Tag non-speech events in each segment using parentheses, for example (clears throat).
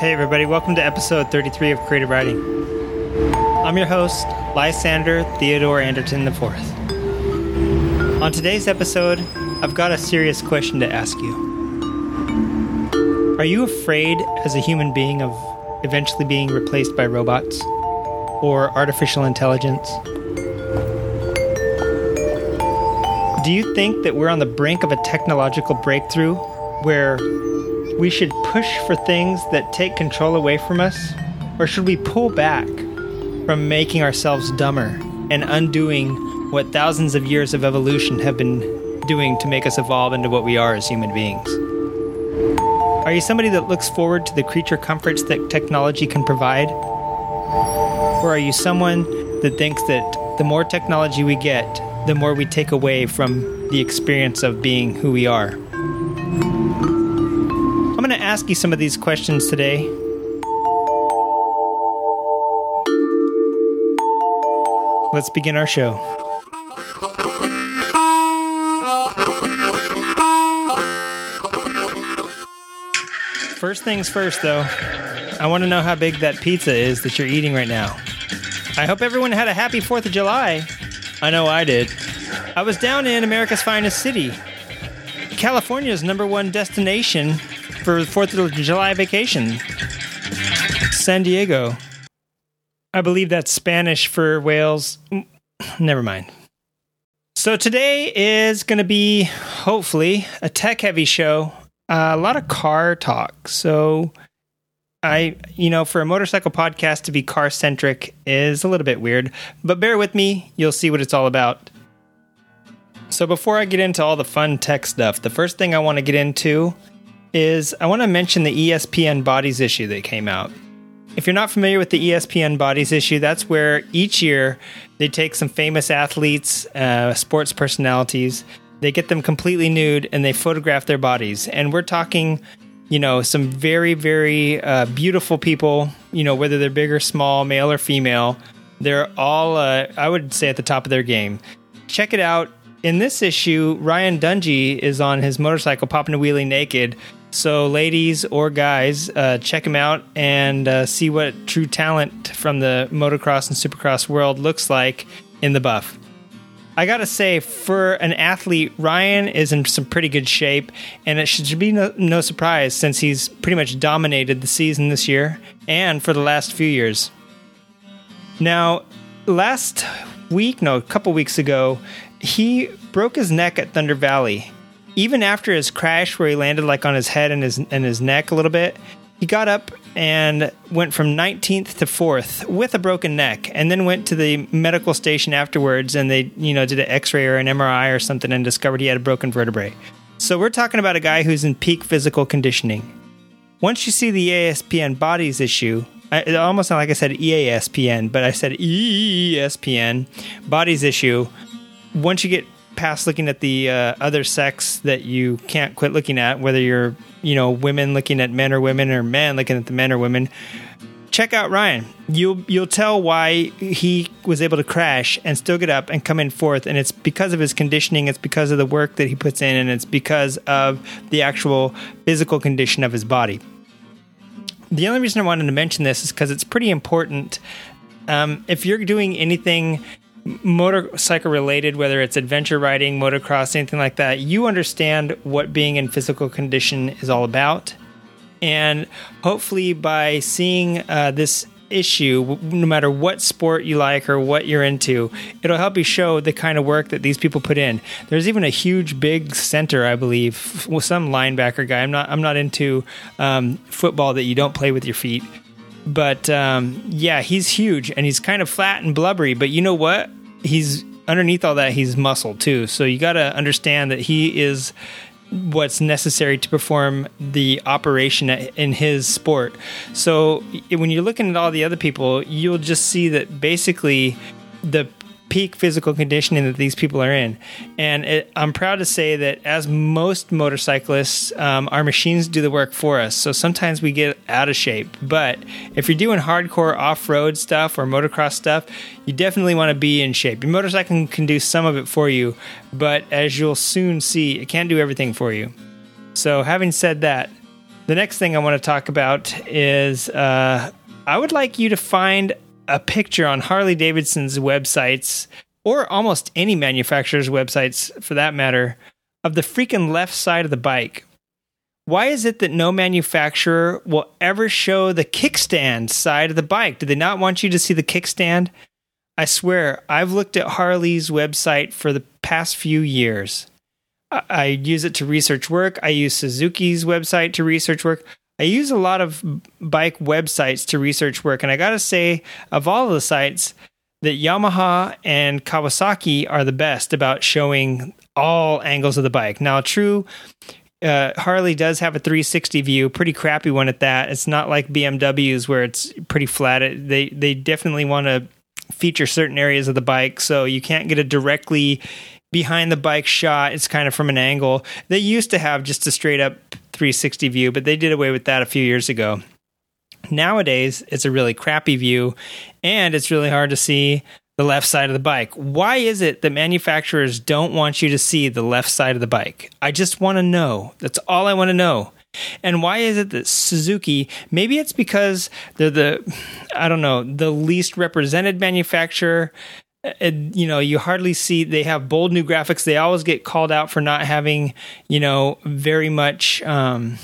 Hey, everybody, welcome to episode 33 of Creative Writing. I'm your host, Lysander Theodore Anderton IV. On today's episode, I've got a serious question to ask you. Are you afraid as a human being of eventually being replaced by robots or artificial intelligence? Do you think that we're on the brink of a technological breakthrough where we should push for things that take control away from us? Or should we pull back from making ourselves dumber and undoing what thousands of years of evolution have been doing to make us evolve into what we are as human beings? Are you somebody that looks forward to the creature comforts that technology can provide? Or are you someone that thinks that the more technology we get, the more we take away from the experience of being who we are? I'm going to ask you some of these questions today. Let's begin our show. First things first, though, I want to know how big that pizza is that you're eating right now. I hope everyone had a happy 4th of July. I know I did. I was down in America's finest city, California's number one destination for the 4th of July vacation, San Diego. I believe that's Spanish for whales. Never mind. So today is going to be, hopefully, a tech heavy show. Uh, a lot of car talk. So I, you know, for a motorcycle podcast to be car centric is a little bit weird, but bear with me. You'll see what it's all about. So before I get into all the fun tech stuff, the first thing I want to get into is I want to mention the ESPN bodies issue that came out. If you're not familiar with the ESPN bodies issue, that's where each year they take some famous athletes, uh, sports personalities, they get them completely nude and they photograph their bodies. And we're talking, you know, some very, very uh, beautiful people, you know, whether they're big or small, male or female. They're all, uh, I would say, at the top of their game. Check it out. In this issue, Ryan Dungey is on his motorcycle popping a wheelie naked. So, ladies or guys, uh, check him out and uh, see what true talent from the motocross and supercross world looks like in the buff. I gotta say, for an athlete, Ryan is in some pretty good shape, and it should be no, no, surprise since he's pretty much dominated the season this year and for the last few years. Now, last week, no, a couple weeks ago, he broke his neck at Thunder Valley. Even after his crash, where he landed like on his head and his and his neck a little bit, he got up and went from 19th to 4th with a broken neck and then went to the medical station afterwards and they you know did an x-ray or an mri or something and discovered he had a broken vertebrae. So we're talking about a guy who's in peak physical conditioning. Once you see the espn bodies issue it almost sounded like i said easpn but i said espn bodies issue once you get past looking at the uh, other sex that you can't quit looking at, whether you're, you know, women looking at men or women or men looking at the men or women, check out Ryan. You'll you'll tell why he was able to crash and still get up and come in fourth, and it's because of his conditioning. It's because of the work that he puts in, and it's because of the actual physical condition of his body. The only reason I wanted to mention this is because it's pretty important. Um, if you're doing anything motorcycle related, whether it's adventure riding, motocross, anything like that, you understand what being in physical condition is all about. And hopefully, by seeing uh, this issue, no matter what sport you like or what you're into, it'll help you show the kind of work that these people put in. There's even a huge, big center, I believe, with some linebacker guy. I'm not, I'm not into um, football that you don't play with your feet but um, yeah, he's huge and he's kind of flat and blubbery. But you know what? He's underneath all that, he's muscle too. So you got to understand that he is what's necessary to perform the operation in his sport. So when you're looking at all the other people, you'll just see that basically the peak physical conditioning that these people are in. And it, I'm proud to say that, as most motorcyclists, um, our machines do the work for us. So sometimes we get out of shape. But if you're doing hardcore off road stuff or motocross stuff, you definitely want to be in shape. Your motorcycle can do some of it for you, but as you'll soon see, it can't do everything for you. So, having said that, The next thing I want to talk about is uh, I would like you to find a picture on Harley Davidson's websites or almost any manufacturer's websites for that matter of the freaking left side of the bike. Why is it that no manufacturer will ever show the kickstand side of the bike? Do they not want you to see the kickstand? I swear, I've looked at Harley's website for the past few years. I use it to research work. I use Suzuki's website to research work. I use a lot of bike websites to research work. And I got to say, of all the sites, that Yamaha and Kawasaki are the best about showing all angles of the bike. Now, true, uh, Harley does have a 360 view, pretty crappy one at that. It's not like BMW's where it's pretty flat. It, they they definitely want to feature certain areas of the bike, so you can't get a directly behind the bike shot. It's kind of from an angle. They used to have just a straight up 360 view, but they did away with that a few years ago. Nowadays, it's a really crappy view, and it's really hard to see the left side of the bike. Why is it that manufacturers don't want you to see the left side of the bike? I just want to know. That's all I want to know. And why is it that Suzuki, maybe it's because they're the, I don't know, the least represented manufacturer. You know, you hardly see they have bold new graphics. They always get called out for not having, you know, very much, um,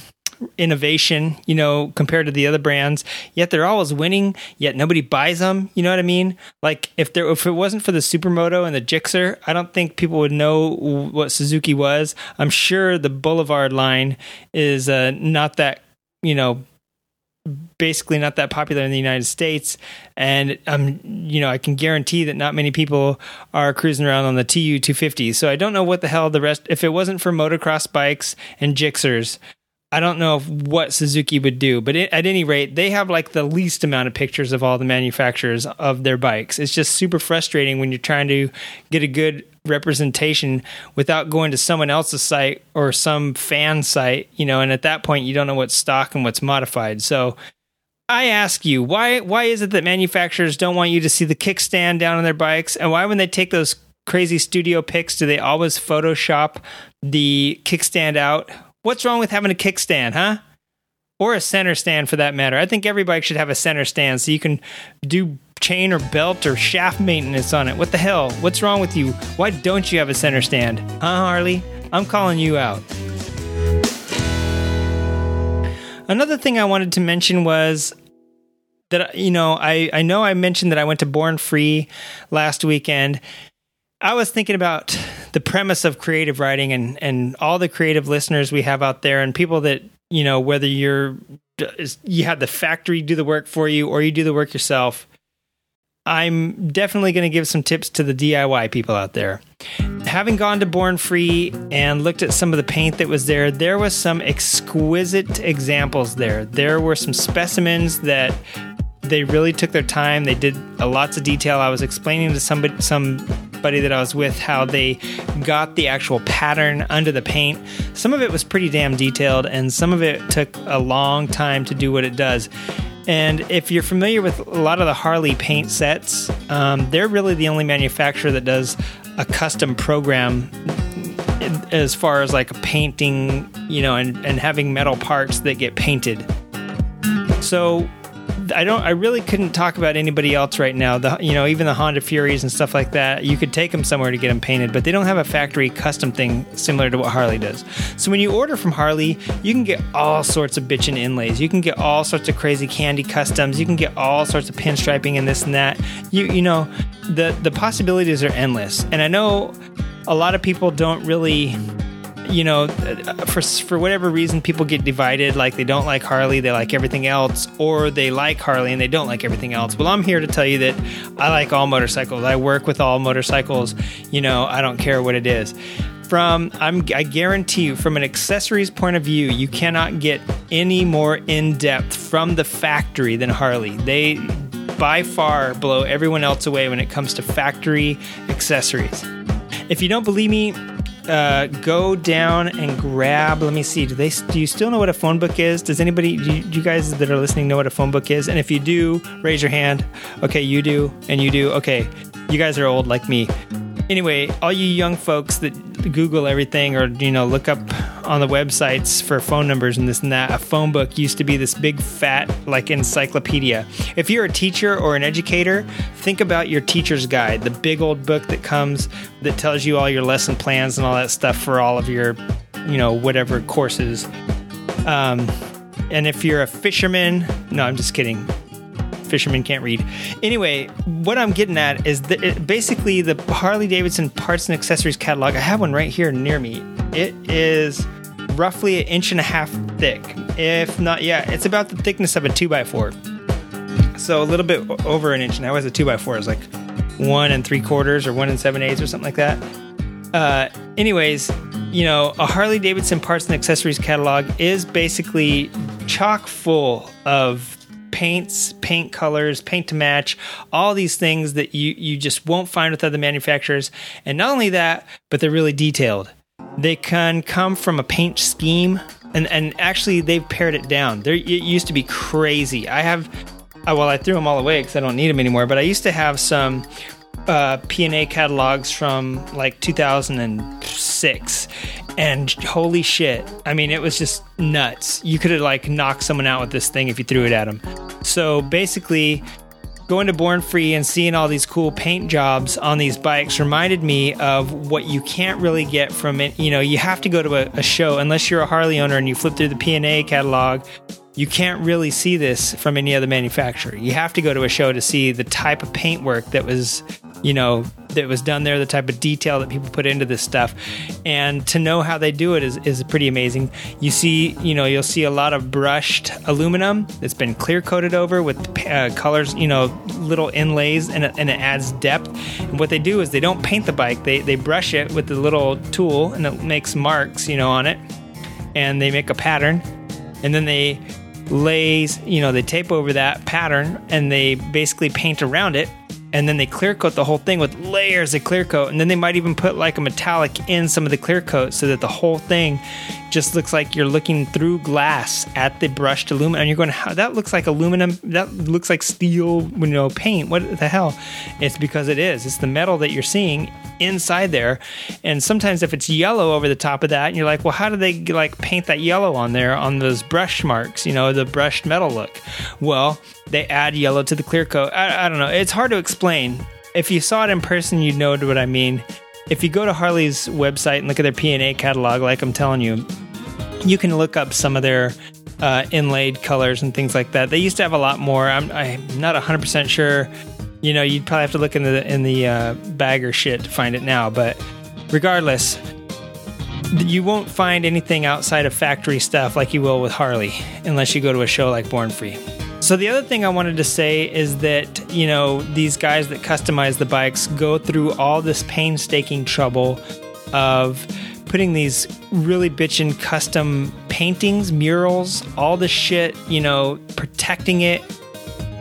innovation, you know, compared to the other brands. Yet they're always winning. Yet nobody buys them. You know what I mean? Like if there, if it wasn't for the Supermoto and the Gixxer, I don't think people would know what Suzuki was. I'm sure the Boulevard line is uh, not that, you know, basically not that popular in the United States, and um, you know, I can guarantee that not many people are cruising around on the TU 250. So I don't know what the hell the rest. If it wasn't for motocross bikes and Gixxers, I don't know what Suzuki would do, but it, at any rate, they have like the least amount of pictures of all the manufacturers of their bikes. It's just super frustrating when you're trying to get a good representation without going to someone else's site or some fan site, you know, and at that point you don't know what's stock and what's modified. So I ask you, why why is it that manufacturers don't want you to see the kickstand down on their bikes? And why when they take those crazy studio pics do they always photoshop the kickstand out What's wrong with having a kickstand, huh? Or a center stand for that matter. I think every bike should have a center stand so you can do chain or belt or shaft maintenance on it. What the hell? What's wrong with you? Why don't you have a center stand? Huh, Harley? I'm calling you out. Another thing I wanted to mention was that you know I I know I mentioned that I went to Born Free last weekend. I was thinking about the premise of creative writing and and all the creative listeners we have out there and people that you know whether you're you have the factory do the work for you or you do the work yourself i'm definitely going to give some tips to the diy people out there having gone to born free and looked at some of the paint that was there there was some exquisite examples there there were some specimens that they really took their time. They did lots of detail. I was explaining to somebody somebody that I was with how they got the actual pattern under the paint. Some of it was pretty damn detailed, and some of it took a long time to do what it does. And if you're familiar with a lot of the Harley paint sets, um, they're really the only manufacturer that does a custom program as far as like painting, you know, and, and having metal parts that get painted. So I don't. I really couldn't talk about anybody else right now. The you know even the Honda Furies and stuff like that. You could take them somewhere to get them painted, but they don't have a factory custom thing similar to what Harley does. So when you order from Harley, you can get all sorts of bitchin' inlays. You can get all sorts of crazy candy customs. You can get all sorts of pinstriping and this and that. You you know the the possibilities are endless. And I know a lot of people don't really you know, for for whatever reason, people get divided. Like they don't like Harley, they like everything else, or they like Harley and they don't like everything else. Well, I'm here to tell you that I like all motorcycles. I work with all motorcycles. You know, I don't care what it is. From I'm, I guarantee you, from an accessories point of view, you cannot get any more in depth from the factory than Harley. They by far blow everyone else away when it comes to factory accessories. If you don't believe me, uh, go down and grab. Let me see. Do they? Do you still know what a phone book is? Does anybody? Do you, do you, guys that are listening know what a phone book is? And if you do, raise your hand. Okay, you do, and you do. Okay, you guys are old like me. Anyway, all you young folks that Google everything or you know look up on the websites for phone numbers and this and that, a phone book used to be this big fat like encyclopedia. If you're a teacher or an educator, think about your teacher's guide, the big old book that comes that tells you all your lesson plans and all that stuff for all of your you know whatever courses. Um, and if you're a fisherman, no, I'm just kidding fishermen can't read. Anyway, what I'm getting at is that it, basically the Harley Davidson parts and accessories catalog. I have one right here near me. It is roughly an inch and a half thick. If not, yeah, it's about the thickness of a 2x4. So a little bit over an inch. And that was a 2x4. It's like one and three quarters or one and seven eighths or something like that. Uh, anyways, you know, a Harley Davidson parts and accessories catalog is basically chock full of paints, paint colors, paint to match, all these things that you, you just won't find with other manufacturers. And not only that, but they're really detailed. They can come from a paint scheme, and, and actually, they've pared it down. There, it used to be crazy. I have, uh, well, I threw them all away because I don't need them anymore, but I used to have some uh, P&A catalogs from like 2006 and holy shit. I mean it was just nuts. You could have like knocked someone out with this thing if you threw it at them so basically going to born free and seeing all these cool paint jobs on these bikes reminded me of what you can't really get from it. You know you have to go to a, a show. Unless you're a harley owner and you flip through the P&A catalog you can't really see this from any other manufacturer. You have to go to a show to see the type of paintwork that was, you know, that was done there, the type of detail that people put into this stuff. And to know how they do it is, is pretty amazing. You see, you know, you'll see a lot of brushed aluminum that's been clear coated over with uh, colors, you know, little inlays, and it, and it adds depth. And what they do is they don't paint the bike, they, they brush it with the little tool and it makes marks, you know, on it. And they make a pattern. And then they lays, you know, they tape over that pattern and they basically paint around it and then they clear coat the whole thing with layers of clear coat and then they might even put like a metallic in some of the clear coat so that the whole thing just looks like you're looking through glass at the brushed aluminum and you're going how that looks like aluminum that looks like steel you know paint what the hell it's because it is it's the metal that you're seeing inside there and sometimes if it's yellow over the top of that and you're like well how do they like paint that yellow on there on those brush marks you know the brushed metal look well they add yellow to the clear coat. I, I don't know. It's hard to explain. If you saw it in person, you'd know what I mean. If you go to Harley's website and look at their P&A catalog, like I'm telling you, you can look up some of their uh, inlaid colors and things like that. They used to have a lot more. I'm, I'm not 100% sure. You know, you'd probably have to look in the in the uh, bag or shit to find it now. But regardless, you won't find anything outside of factory stuff like you will with Harley, unless you go to a show like Born Free. So the other thing I wanted to say is that, you know, these guys that customize the bikes go through all this painstaking trouble of putting these really bitchin' custom paintings, murals, all the shit, you know, protecting it.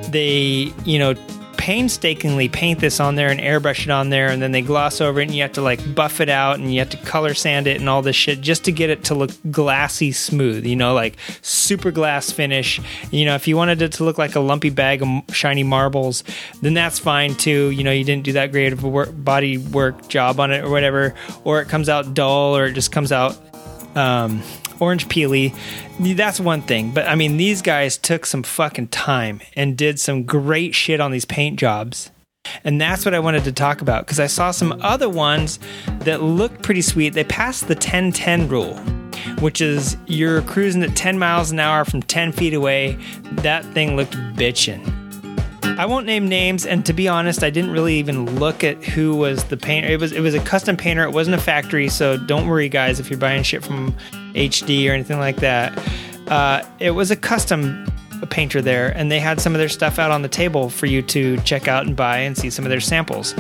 They, you know, painstakingly paint this on there and airbrush it on there and then they gloss over it and you have to like buff it out and you have to color sand it and all this shit just to get it to look glassy smooth you know like super glass finish. You know if you wanted it to look like a lumpy bag of shiny marbles then that's fine too. You know you didn't do that great of a work, body work job on it or whatever or it comes out dull or it just comes out um, orange peely. That's one thing. But I mean, these guys took some fucking time and did some great shit on these paint jobs. And that's what I wanted to talk about because I saw some other ones that looked pretty sweet. They passed the 10 10 rule, which is you're cruising at 10 miles an hour from 10 feet away. That thing looked bitchin'. I won't name names, and to be honest, I didn't really even look at who was the painter. It was it was a custom painter. It wasn't a factory, so don't worry, guys, if you're buying shit from HD or anything like that. Uh, it was a custom painter there, and they had some of their stuff out on the table for you to check out and buy and see some of their samples.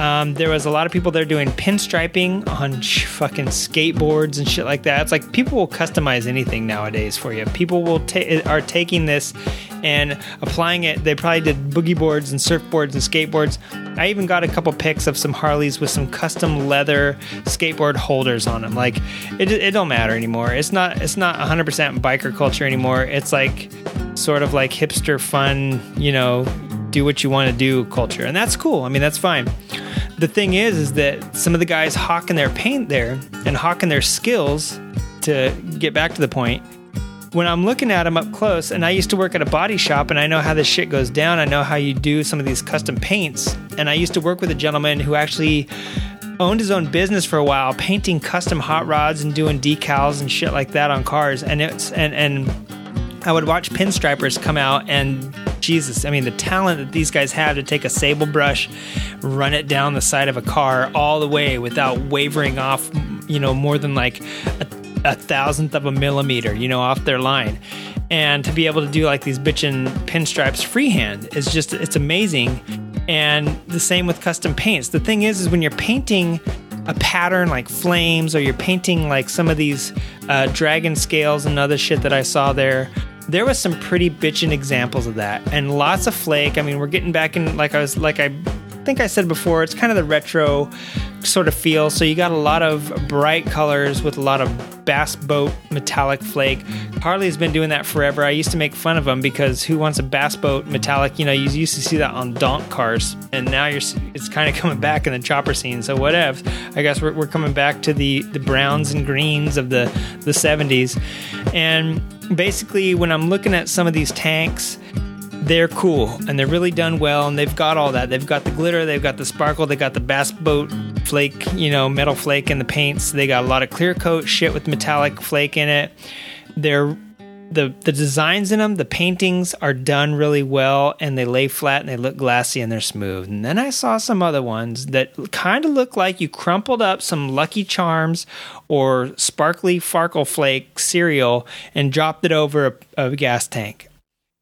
Um, there was a lot of people there doing pinstriping on sh- fucking skateboards and shit like that. It's like people will customize anything nowadays for you. People will ta- are taking this and applying it. They probably did boogie boards and surfboards and skateboards. I even got a couple pics of some Harleys with some custom leather skateboard holders on them. Like it, it don't matter anymore. It's not it's not 100% biker culture anymore. It's like sort of like hipster fun, you know, do what you want to do culture. And that's cool. I mean, that's fine. the thing is, is that some of the guys hawking their paint there and hawking their skills to get back to the point. When I'm looking at them up close, and I used to work at a body shop, and I know how this shit goes down. I know how you do some of these custom paints. And I used to work with a gentleman who actually owned his own business for a while, painting custom hot rods and doing decals and shit like that on cars. And it's and and I would watch pinstripers come out and Jesus, I mean the talent that these guys have to take a sable brush, run it down the side of a car all the way without wavering off, you know, more than like a, a thousandth of a millimeter, you know, off their line. And to be able to do like these bitchin' pinstripes freehand is just it's amazing and the same with custom paints. The thing is, is when you're painting a pattern like flames, or you're painting like some of these uh, dragon scales and other shit that I saw there. There was some pretty bitchin' examples of that, and lots of flake. I mean, we're getting back in like I was like I think I said before, it's kind of the retro sort of feel. So you got a lot of bright colors with a lot of bass boat metallic flake. Harley's been doing that forever. I used to make fun of them because who wants a bass boat metallic? You know, you used to see that on donk cars, and now you're it's kind of (laughs) coming back in the chopper scene. So whatever. I guess we're, we're coming back to the the browns and greens of the the 70s, and basically when I'm looking at some of these tanks they're cool and they're really done well and they've got all that. They've got the glitter, they've got the sparkle, they got the bass boat flake, you know, metal flake in the paints. They got a lot of clear coat shit with metallic flake in it. They're the the designs in them, the paintings are done really well and they lay flat and they look glassy and they're smooth. And then I saw some other ones that kind of look like you crumpled up some Lucky Charms or sparkly Farkle Flake cereal and dropped it over a, a gas tank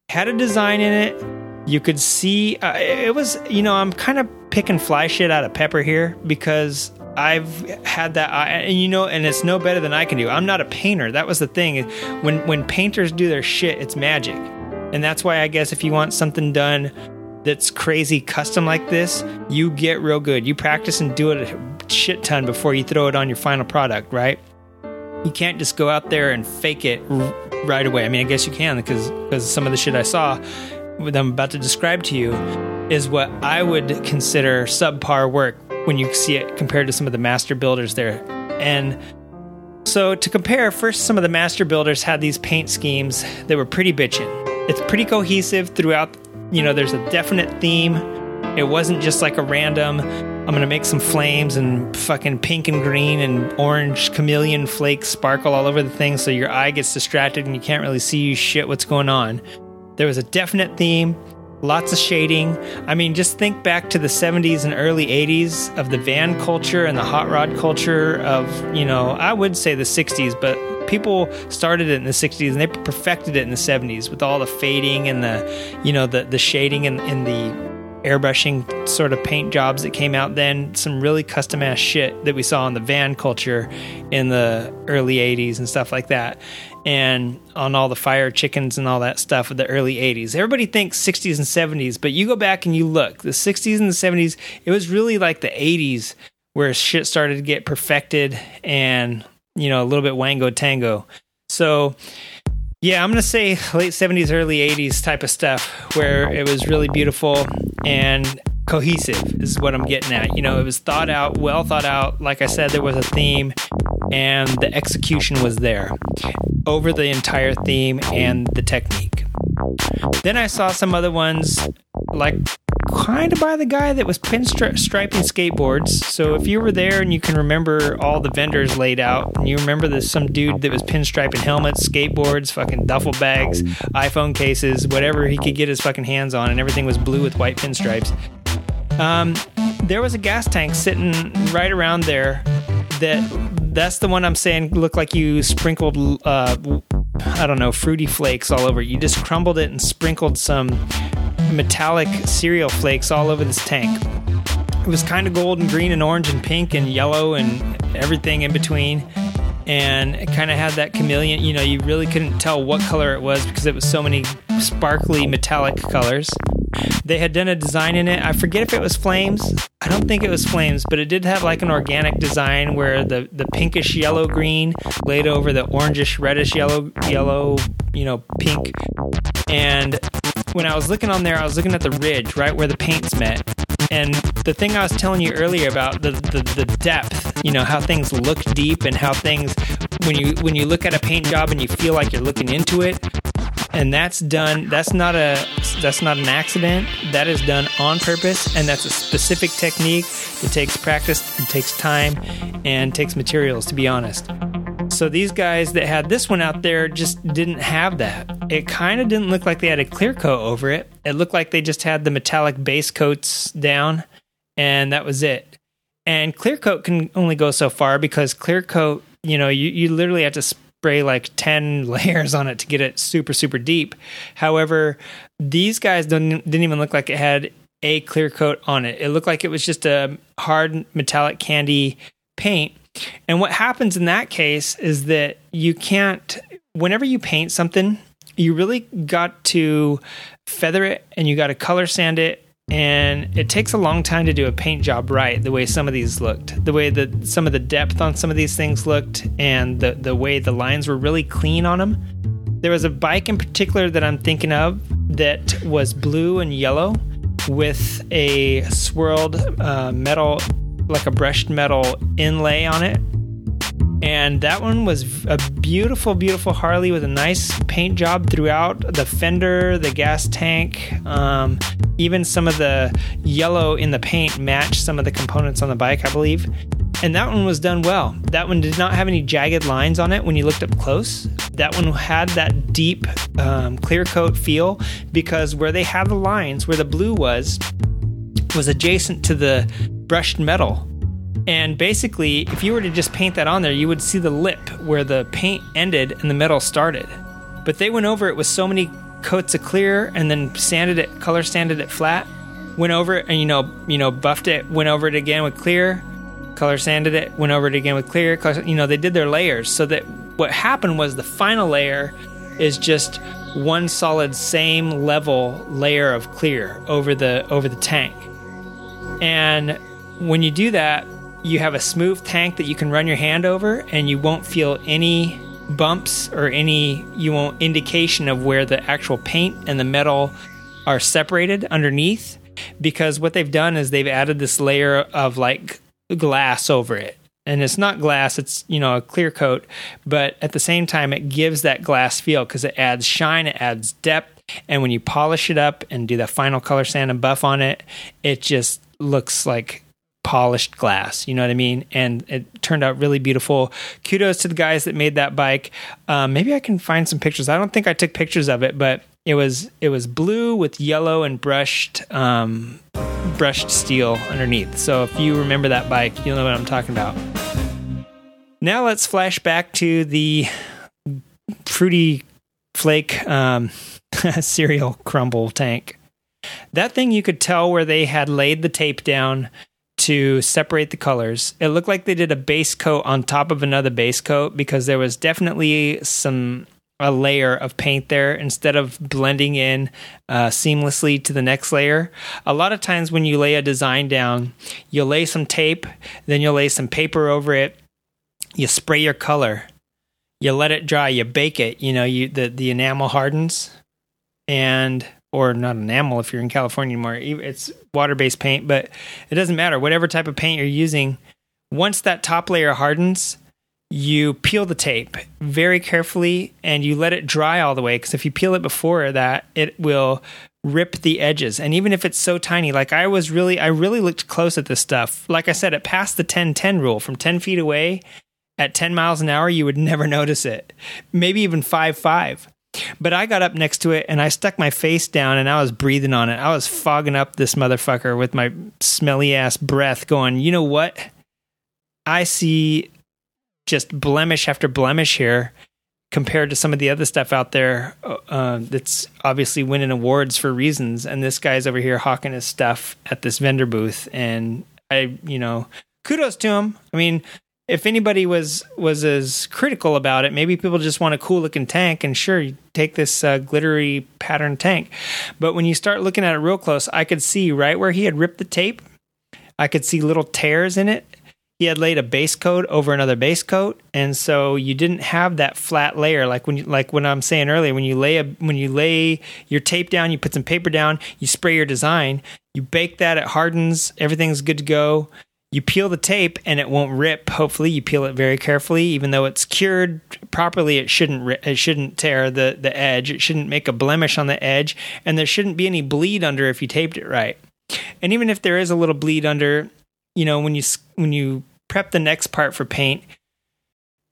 had a design in it. You could see uh, it was, you know, I'm kind of picking fly shit out of Pepper here because I've had that, and you know, and it's no better than I can do. I'm not a painter. That was the thing. When when painters do their shit, it's magic, and that's why I guess if you want something done that's crazy custom like this, you get real good. You practice and do it a shit ton before you throw it on your final product, right? You can't just go out there and fake it right away. I mean, I guess you can because because some of the shit I saw that I'm about to describe to you is what I would consider subpar work when you see it compared to some of the master builders there. And so to compare, first some of the master builders had these paint schemes that were pretty bitchin'. It's pretty cohesive throughout. You know, there's a definite theme. It wasn't just like a random I'm gonna make some flames and fucking pink and green and orange chameleon flakes sparkle all over the thing so your eye gets distracted and you can't really see shit what's going on. There was a definite theme, lots of shading. I mean, just think back to the 70s and early 80s of the van culture and the hot rod culture of, you know, I would say the 60s, but people started it in the 60s and they perfected it in the 70s with all the fading and the, you know, the, the shading and, in the airbrushing sort of paint jobs that came out then, some really custom ass shit that we saw in the van culture in the early 80s and stuff like that. And on all the fire chickens and all that stuff of the early 80s. Everybody thinks 60s and 70s, but you go back and you look, the 60s and the 70s, it was really like the 80s where shit started to get perfected and, you know, a little bit wango tango. So, yeah, I'm going to say late 70s, early 80s type of stuff where it was really beautiful and cohesive is what I'm getting at. You know, it was thought out, well thought out. Like I said, there was a theme and the execution was there over the entire theme and the technique. Then I saw some other ones like kind of by the guy that was pinstriping skateboards. So if you were there and you can remember all the vendors laid out, and you remember there's some dude that was pinstriping helmets, skateboards, fucking duffel bags, iPhone cases, whatever he could get his fucking hands on, and everything was blue with white pinstripes. Um, there was a gas tank sitting right around there that that's the one I'm saying looked like you sprinkled uh, I don't know fruity flakes all over. You just crumbled it and sprinkled some metallic cereal flakes all over this tank. It was kind of gold and green and orange and pink and yellow and everything in between. And it kind of had that chameleon, you know, you really couldn't tell what color it was because it was so many sparkly metallic colors. They had done a design in it. I forget if it was flames. I don't think it was flames, but it did have like an organic design where the, the pinkish yellow green laid over the orangish reddish yellow yellow, you know, pink. And when I was looking on there, I was looking at the ridge right where the paints met. And the thing I was telling you earlier about the, the, the depth, you know, how things look deep and how things when you when you look at a paint job and you feel like you're looking into it, and that's done that's not a that's not an accident. That is done on purpose and that's a specific technique. That takes practice it takes time and takes materials to be honest so these guys that had this one out there just didn't have that. It kind of didn't look like they had a clear coat over it. It looked like they just had the metallic base coats down and that was it. And clear coat can only go so far because clear coat you know you, you literally have to spray like 10 (laughs) layers on it to get it super super deep. However these guys didn't, didn't even look like it had a clear coat on it. It looked like it was just a hard metallic candy paint and what happens in that case is that you can't whenever you paint something you really got to feather it and you got to color sand it. And it takes a long time to do a paint job right the way some of these looked the way that some of the depth on some of these things looked and the, the way the lines were really clean on them there was a bike in particular that i'm thinking of that was blue and yellow with a swirled uh, metal like a brushed metal inlay on it and that one was a beautiful, beautiful Harley with a nice paint job throughout the fender, the gas tank, um, even some of the yellow in the paint matched some of the components on the bike, I believe. And that one was done well. That one did not have any jagged lines on it when you looked up close. That one had that deep um, clear coat feel because where they had the lines, where the blue was, was adjacent to the brushed metal and basically, if you were to just paint that on there, you would see the lip where the paint ended and the metal started. But they went over it with so many coats of clear and then sanded it, color sanded it flat, went over it and you know, you know, buffed it, went over it again with clear, color sanded it, went over it again with clear, color, you know, they did their layers so that what happened was the final layer is just one solid same level layer of clear over the over the tank. And when you do that, you have a smooth tank that you can run your hand over and you won't feel any bumps or any you won't indication of where the actual paint and the metal are separated underneath because what they've done is they've added this layer of like glass over it. And it's not glass it's you know a clear coat but at the same time it gives that glass feel because it adds shine it adds depth. And when you polish it up and do the final color sand and buff on it it just looks like polished glass. You know what I mean? And it turned out really beautiful. Kudos to the guys that made that bike. Um, maybe I can find some pictures. I don't think I took pictures of it, but it was it was blue with yellow and brushed um, brushed steel underneath. So if you remember that bike, you'll know what I'm talking about. Now let's flash back to the fruity flake um, (laughs) cereal crumble tank. That thing you could tell where they had laid the tape down to separate the colors. It looked like they did a base coat on top of another base coat because there was definitely some a layer of paint there instead of blending in uh, seamlessly to the next layer. A lot of times when you lay a design down, you'll lay some tape, then you'll lay some paper over it, you spray your color, you let it dry, you bake it. You know, you the the enamel hardens, and or not enamel if you're in California anymore. It's water based paint, but it doesn't matter. Whatever type of paint you're using, once that top layer hardens, you peel the tape very carefully and you let it dry all the way. Because if you peel it before that, it will rip the edges. And even if it's so tiny, like I was really, I really looked close at this stuff. Like I said, it passed the 10 10 rule from 10 feet away at 10 miles an hour, you would (laughs) never notice it. Maybe even 5 5. But I got up next to it and I stuck my face down and I was breathing on it. I was fogging up this motherfucker with my smelly ass breath, going, you know what? I see just blemish after blemish here compared to some of the other stuff out there uh, that's obviously winning awards for reasons. And this guy's over here hawking his stuff at this vendor booth. And I, you know, kudos to him. I mean, if anybody was was as critical about it, maybe people just want a cool looking tank, and sure, you take this uh, glittery pattern tank. But when you start looking at it real close, I could see right where he had ripped the tape. I could see little tears in it. He had laid a base coat over another base coat, and so you didn't have that flat layer like when you, like when I'm saying earlier. When you lay a when you lay your tape down, you put some paper down, you spray your design. You bake that, it hardens, everything's good to go. You peel the tape and it won't rip. Hopefully, you peel it very carefully. Even though it's cured properly, it shouldn't it shouldn't tear the the edge. It shouldn't make a blemish on the edge, and there shouldn't be any bleed under if you taped it right. And even if there is a little bleed under, you know when you when you prep the next part for paint,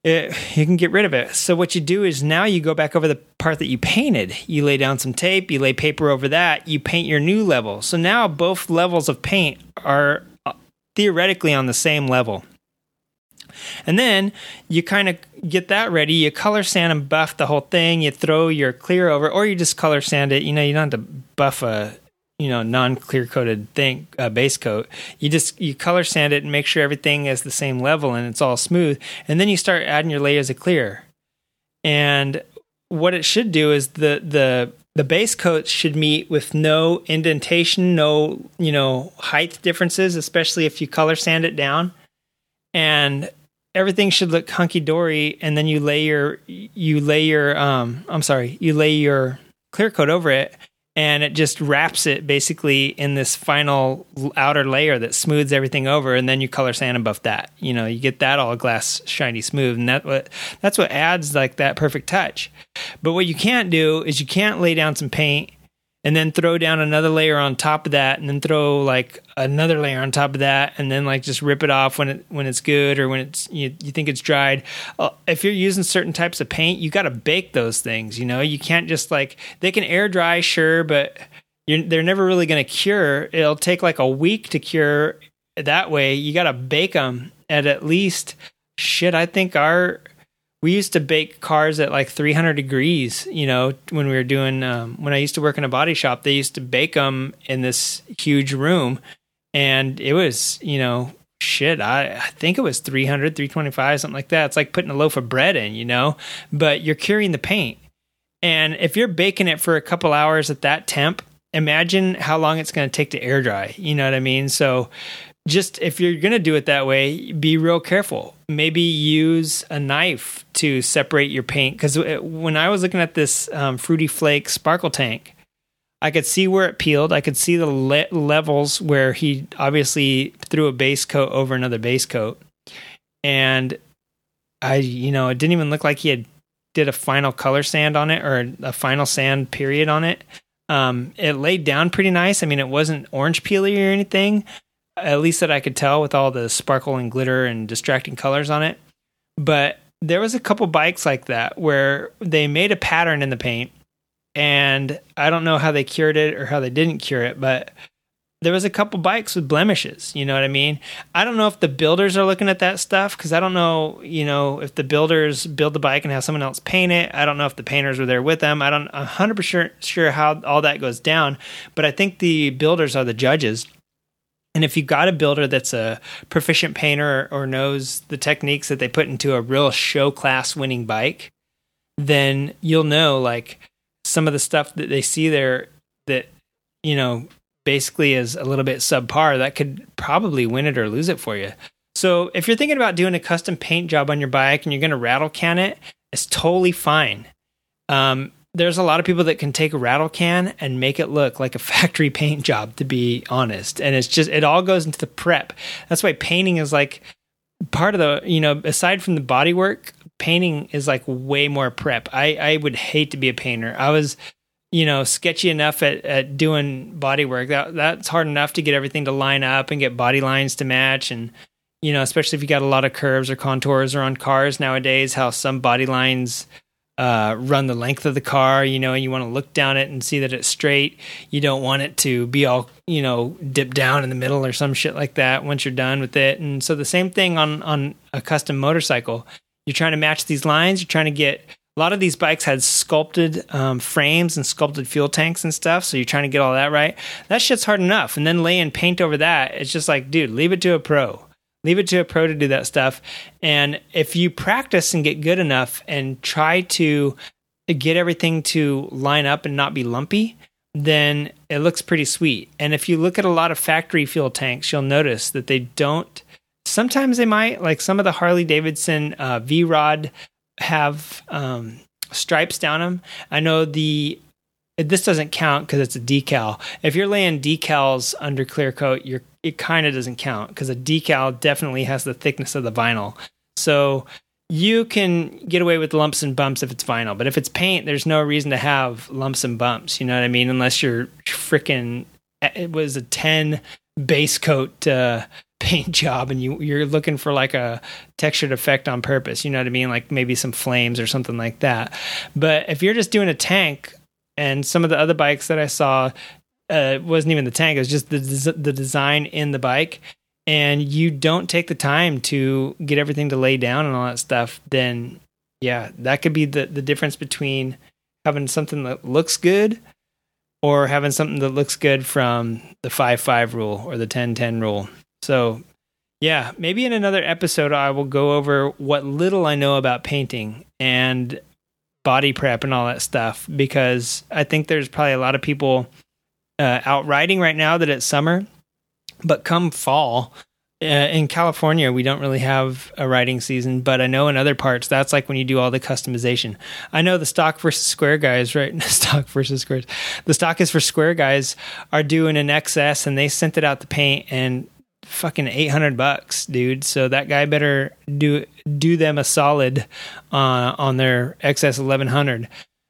it, you can get rid of it. So what you do is now you go back over the part that you painted. You lay down some tape, you lay paper over that, you paint your new level. So now both levels of paint are theoretically on the same level. And then you kind of get that ready. You color sand and buff the whole thing. You throw your clear over, or you just color sand it. You know, you don't have to buff a you know non-clear coated thing uh, base coat you just you color sand it and make sure everything is the same level and it's all smooth and then you start adding your layers of clear and what it should do is the the the base coats should meet with no indentation no you know height differences especially if you color sand it down. And everything should look hunky dory and then you lay your you lay your um i'm sorry you lay your clear coat over it and it just wraps it basically in this final outer layer that smooths everything over and then you color sand above that. You know you get that all glass shiny smooth and that what that's what adds like that perfect touch. But what you can't do is you can't lay down some paint and then throw down another layer on top of that and then throw like another layer on top of that and then like just rip it off when it when it's good or when it's you, you think it's dried. Uh, if you're using certain types of paint you got to bake those things you know? You can't just like they can air dry sure but they're never really going to cure. It'll take like a week to cure that way. You got to bake them at at least shit i think our we used to bake cars at like 300 degrees you know when we were doing um, when i used to work in a body shop they used to bake them in this huge room. And it was you know shit I, I think it was 300 325 something like that. It's like putting a loaf of bread in you know but you're curing the paint. And if you're baking it for a couple hours at that temp imagine how long it's going to take to air dry you know what i mean? So just if you're going to do it that way, be real careful. Maybe use a knife to separate your paint. Because when I was looking at this um, Fruity Flake sparkle tank, I could see where it peeled. I could see the le- levels where he obviously threw a base coat over another base coat. And I, you know, it didn't even look like he had did a final color sand on it or a final sand period on it. Um, it laid down pretty nice. I mean, it wasn't orange peely or anything, at least that I could tell with all the sparkle and glitter and distracting colors on it. But there was a couple bikes like that where they made a pattern in the paint and I don't know how they cured it or how they didn't cure it, but there was a couple bikes with blemishes, you know what I mean? I don't know if the builders are looking at that stuff cuz I don't know, you know, if the builders build the bike and have someone else paint it. I don't know if the painters were there with them. I don't I'm 100% sure how all that goes down, but I think the builders are the judges and if you've got a builder that's a proficient painter or, knows the techniques that they put into a real show class winning bike, then you'll know like some of the stuff that they see there that, you know, basically is a little bit subpar that could probably win it or lose it for you. So if you're thinking about doing a custom paint job on your bike and you're going to rattle can it, it's totally fine. Um, there's a lot of people that can take a rattle can and make it look like a (laughs) factory paint job to be honest. And it's just it all goes into the prep. That's why painting is like part of the you know aside from the body work painting is like way more prep. I i would hate to be a painter. I was you know sketchy enough at, at doing body work. That that's hard enough to get everything to line up and get body lines to match. And you know especially if you got a lot of curves or contours or on cars nowadays how some body lines uh, run the length of the car, you know, and you want to look down it and see that it's straight. You don't want it to be all, you know, dip down in the middle or some shit like that once you're done with it. And so the same thing on on a custom motorcycle. You're trying to match these lines. You're trying to get a lot of these bikes had sculpted um, frames and sculpted fuel tanks and stuff. So you're trying to get all that right. That shit's hard enough. And then laying paint over that, it's just like, dude, leave it to a pro leave it to a pro to do that stuff. And if you practice and get good enough and try to get everything to line up and not be lumpy, then it looks pretty sweet. And if you look at a lot of factory fuel tanks, you'll notice that they don't. Sometimes they might, like some of the Harley Davidson uh, V Rod, have um, stripes down them. I know the this doesn't count because it's a decal. If you're laying decals under clear coat, you're it kind of doesn't count because a decal definitely has the thickness of the vinyl. So you can get away with lumps and bumps if it's vinyl, but if it's paint, there's no reason to have lumps and bumps. You know what I mean? Unless you're freaking it was a ten base coat uh, (laughs) paint job and you you're looking for like a textured effect on purpose. You know what I mean? Like maybe some flames or something like that. But if you're just doing a tank, and some of the other bikes that I saw uh, wasn't even the tank; it was just the the design in the bike. And you don't take the time to get everything to lay down and all that stuff, then yeah, that could be the the difference between having something that looks good or having something that looks good from the 5 5 rule or the 10 10 rule. So, yeah, maybe in another episode, I will go over what little I know about painting and body prep and all that stuff because I think there's probably a lot of people uh, out riding right now that it's summer, but come fall, uh, in California, we don't really have a riding season, but I know in other parts that's like when you do all the customization. I know the stock versus square guys, right? (laughs) stock versus squares. The stock is for square guys are doing an XS and they sent it out the paint and fucking 800 bucks, dude. So that guy better do do them a solid uh, on their XS 1100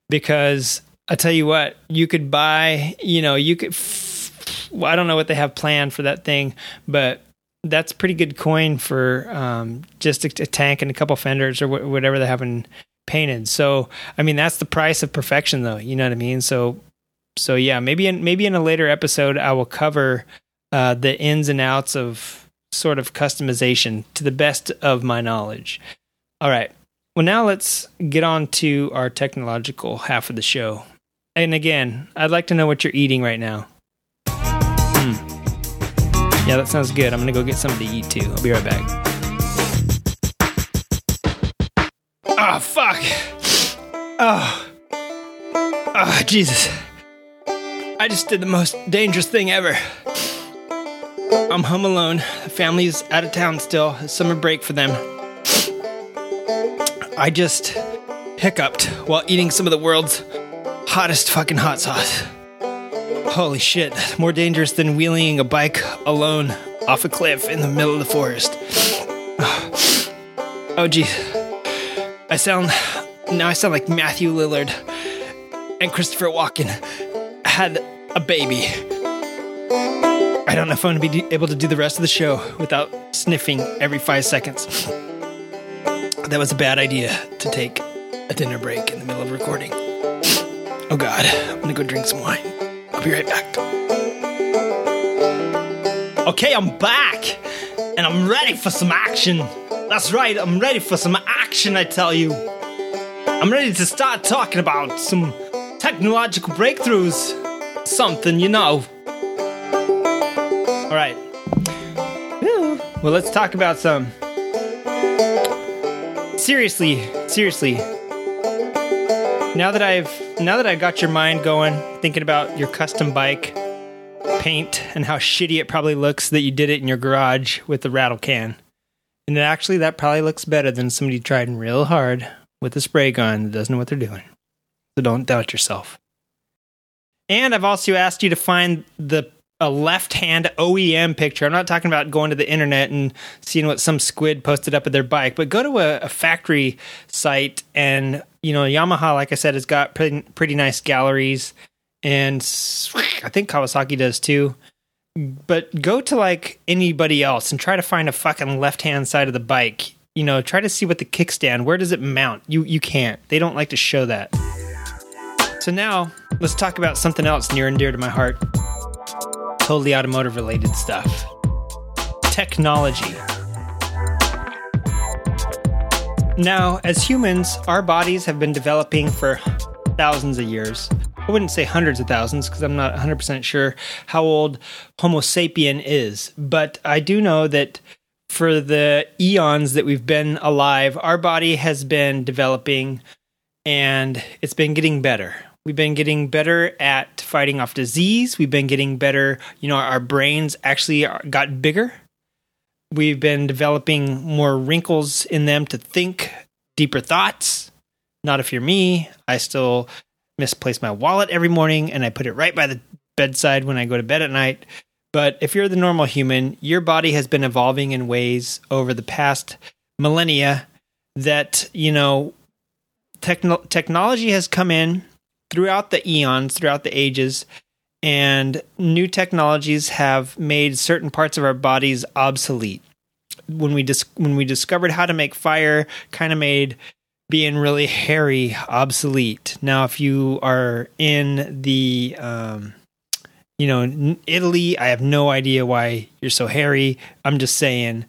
because I tell you what, you could buy, you know, you could well, I don't know what they have planned for that thing, but that's pretty good coin for um, just a, a, tank and a couple fenders or wh- whatever they haven't painted. So, I mean, that's the price of perfection, though. You know what I mean? So, so yeah, maybe in maybe in a later episode, I will cover uh, the ins and outs of sort of customization to the best of my knowledge. All right. Well, now let's get on to our technological half of the show. And again, I'd like to know what you're eating right now. Yeah, that sounds good. I'm gonna go get something to eat too. I'll be right back. Ah, oh, fuck. Oh. Oh, Jesus. I just did the most dangerous thing ever. I'm home alone. Family's out of town still. Summer break for them. I just hiccuped while eating some of the world's hottest fucking hot sauce. Holy shit, more dangerous than wheeling a bike alone off a cliff in the middle of the forest. (sighs) Oh, geez. I sound. Now I sound like Matthew Lillard and Christopher Walken had a baby. I don't know if I'm going to be able to do the rest of the show without sniffing every five seconds. That was a bad idea to take a dinner break in the middle of recording. Oh, God. I'm going to go drink some wine I'll be right back. Okay, I'm back, and I'm ready for some action. That's right, I'm ready for some action, I tell you. I'm ready to start talking about some technological breakthroughs. Something, you know. All right. Well, let's talk about some. Seriously, seriously. Now that I've now that I got your mind going, thinking about your custom bike paint and how shitty it probably looks that you did it in your garage with the rattle can. And actually, that probably looks better than somebody trying real hard with a spray gun that doesn't know what they're doing. So don't doubt yourself. And I've also asked you to find the a left hand OEM picture. I'm not talking about going to the internet and seeing what some squid posted up at their bike, but go to a, a factory site and you know Yamaha, like I said, has got pretty, pretty nice galleries, and I think Kawasaki does too. But go to like anybody else and try to find a fucking left hand side of the bike. You know, try to see what the kickstand. Where does it mount? You you can't. They don't like to show that. So now let's talk about something else near and dear to my heart totally automotive related stuff. Technology. Now, as humans, our bodies have been developing for thousands of years. I wouldn't say hundreds of thousands because I'm not 100% sure how old Homo sapien is, but I do know that for the eons that we've been alive, our body has been developing and it's been getting better. We've been getting better at fighting off disease. We've been getting better. You know, our brains actually got bigger. We've been developing more wrinkles in them to think deeper thoughts. Not if you're me. I still misplace my wallet every morning and I put it right by the bedside when I go to bed at night. But if you're the normal human, your body has been evolving in ways over the past millennia that, you know, techno- technology has come in throughout the eons, throughout the ages, and new technologies have made certain parts of our bodies obsolete. When we dis- when we discovered how to make fire, kind of made being really hairy obsolete. Now, if you are in the um, you know Italy, I have no idea why you're so hairy. I'm just saying,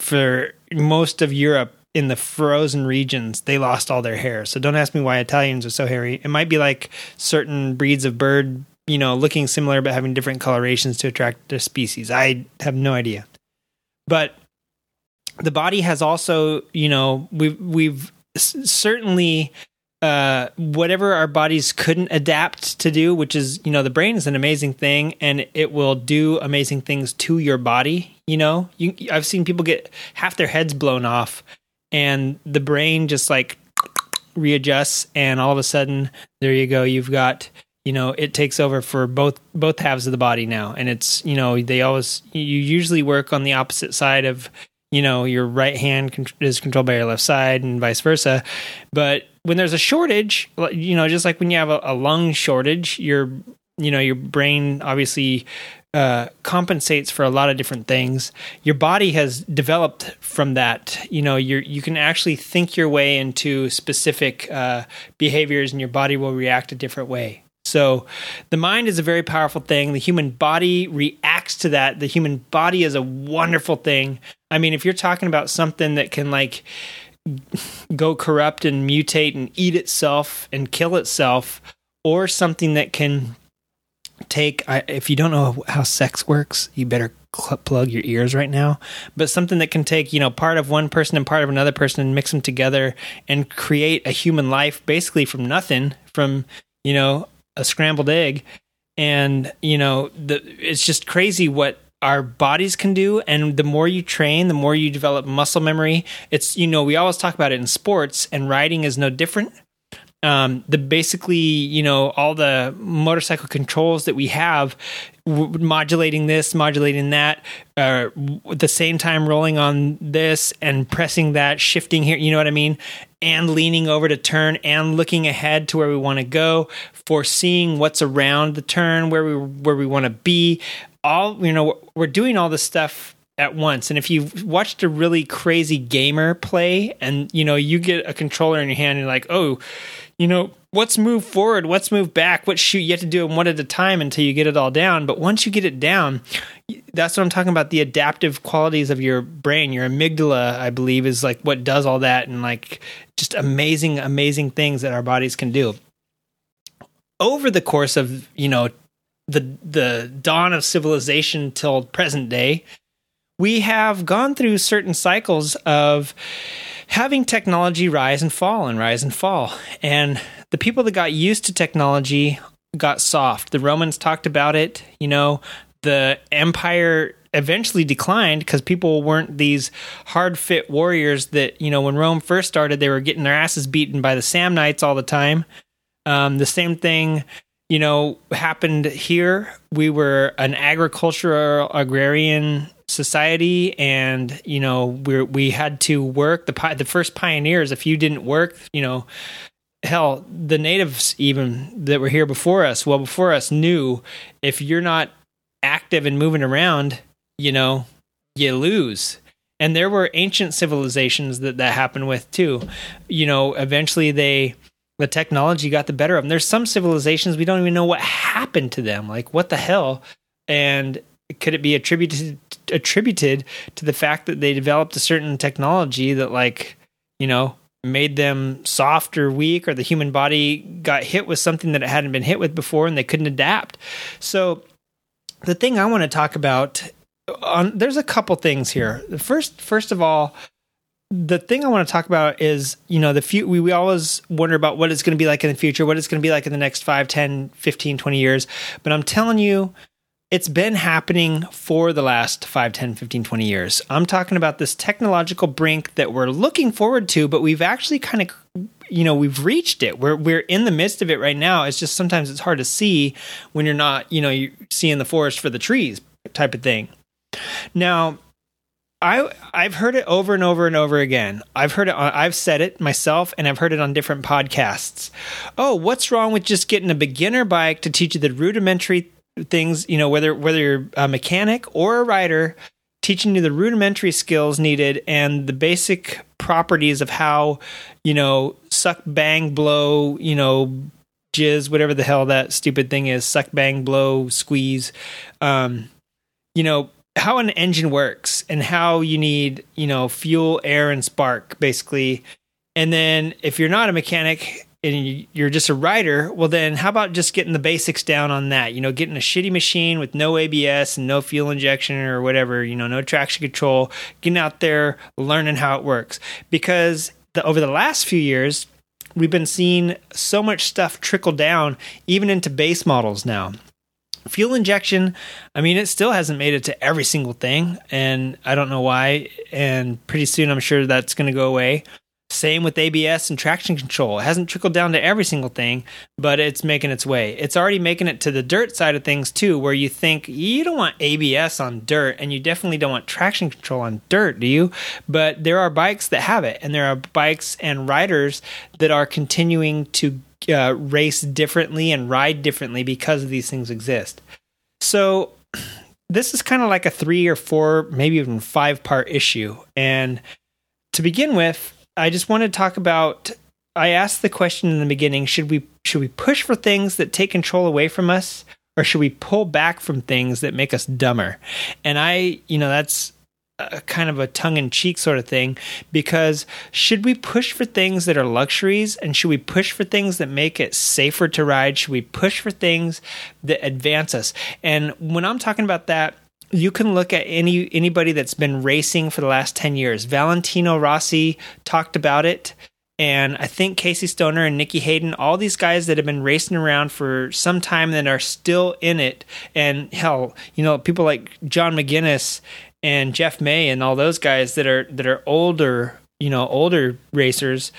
for most of Europe, in the frozen regions, they lost all their hair. So don't ask me why Italians are so hairy. It might be like certain breeds of bird, you know, looking similar but having different colorations to attract their species. I have no idea. But the body has also, you know, we've we've certainly uh, whatever our bodies couldn't adapt to do, which is, you know, the brain is an amazing thing and it will do amazing things to your body. You know, you, I've seen people get half their heads blown off and the brain just like readjusts and all of a sudden there you go you've got you know it takes over for both both halves of the body now. And it's you know they always you usually work on the opposite side of you know your right hand is controlled by your left side and vice versa. But when there's a shortage you know just like when you have a, a lung shortage your you know your brain obviously uh, compensates for a lot of different things. Your body has developed from that. You know, you you can actually think your way into specific uh, behaviors, and your body will react a different way. So, the mind is a very powerful thing. The human body reacts to that. The human body is a wonderful thing. I mean, if you're talking about something that can like go corrupt and mutate and eat itself and kill itself, or something that can take I, if you don't know how sex works you better cl- plug your ears right now. But something that can take you know part of one person and part of another person and mix them together and create a human life basically from nothing from you know a scrambled egg. And you know the it's just crazy what our bodies can do. And the more you train the more you develop muscle memory. It's you know we always talk about it in sports and riding is no different um, the basically you know all the motorcycle controls that we have w- modulating this modulating that uh, at the same time rolling on this and pressing that shifting here you know what i mean? And leaning over to turn and looking ahead to where we want to go foreseeing what's around the turn where we where we want to be. All you know we're doing all this stuff at once. And if you've watched a really crazy gamer play and you know you get a controller in your hand and you're like, oh, you know, what's move forward, what's move back, what shoot. You have to do them one at a time until you get it all down. But once you get it down, that's what I'm talking about. The adaptive qualities of your brain, your amygdala, I believe, is like what does all that and like just amazing, amazing things that our bodies can do. Over the course of, you know, the the dawn of civilization till present day, we have gone through certain cycles of having technology rise and fall and rise and fall. And the people that got used to technology got soft. The Romans talked about it. You know, the empire eventually declined because people weren't these hard fit warriors that, you know, when Rome first started, they were getting their asses beaten by the Samnites all the time. Um, the same thing, you know, happened here. We were an agricultural agrarian society and you know we we had to work. The the first pioneers if you didn't work you know hell the natives even that were here before us well before us knew if you're not active and moving around you know you lose. And there were ancient civilizations that that happened with too. You know eventually they the technology got the better of them there's some civilizations we don't even know what happened to them. Like what the hell? And could it be attributed attributed to the fact that they developed a certain technology that like you know made them soft or weak or the human body got hit with something that it hadn't been hit with before and they couldn't adapt so the thing i want to talk about on there's a couple things here the first first of all the thing I want to talk about is, you know, the few, we, we always wonder about what it's going to be like in the future, what it's going to be like in the next 5, 10, 15, 20 years. But I'm telling you, it's been happening for the last 5, 10, 15, 20 years. I'm talking about this technological brink that we're looking forward to, but we've actually kind of you know we've reached it. We're we're in the midst of it right now. It's just sometimes it's hard to see when you're not you know you seeing the forest for the trees type of thing. Now I I've heard it over and over and over again. I've heard it. I've said it myself, and I've heard it on different podcasts. Oh, what's wrong with just getting a beginner bike to teach you the rudimentary things? You know, whether whether you're a mechanic or a writer, teaching you the rudimentary skills needed and the basic properties of how you know suck, bang, blow. You know, jizz, whatever the hell that stupid thing is. Suck, bang, blow, squeeze. Um, you know how an engine works and how you need, you know, fuel, air, and spark, basically. And then if you're not a mechanic and you're just a rider, well, then how about just getting the basics down on that? You know, getting a shitty machine with no ABS and no fuel injection or whatever, you know, no traction control, getting out there, learning how it works. Because the, over the last few years, we've been seeing so much stuff trickle down, even into base models now fuel injection i mean it still hasn't made it to every single thing and i don't know why and pretty soon i'm sure that's going to go away same with abs and traction control it hasn't trickled down to every single thing but it's making its way it's already making it to the dirt side of things too where you think you don't want abs on dirt and you definitely don't want traction control on dirt do you but there are bikes that have it and there are bikes and riders that are continuing to uh, race differently and ride differently because these things exist. So (clears throat) this is kind of like a three or four, maybe even five part issue. And to begin with, I just want to talk about. I asked the question in the beginning: Should we should we push for things that take control away from us, or should we pull back from things that make us dumber? And I, you know, that's a kind of a tongue in cheek sort of thing because should we push for things that are luxuries and should we push for things that make it safer to ride? Should we push for things that advance us? And when I'm talking about that, you can look at any anybody that's been racing for the last 10 years. Valentino Rossi talked about it and I think Casey Stoner and Nicky Hayden, all these guys that have been racing around for some time that are still in it, and hell, you know, people like John McGuinness and Jeff May and all those guys that are that are older, you know, older racers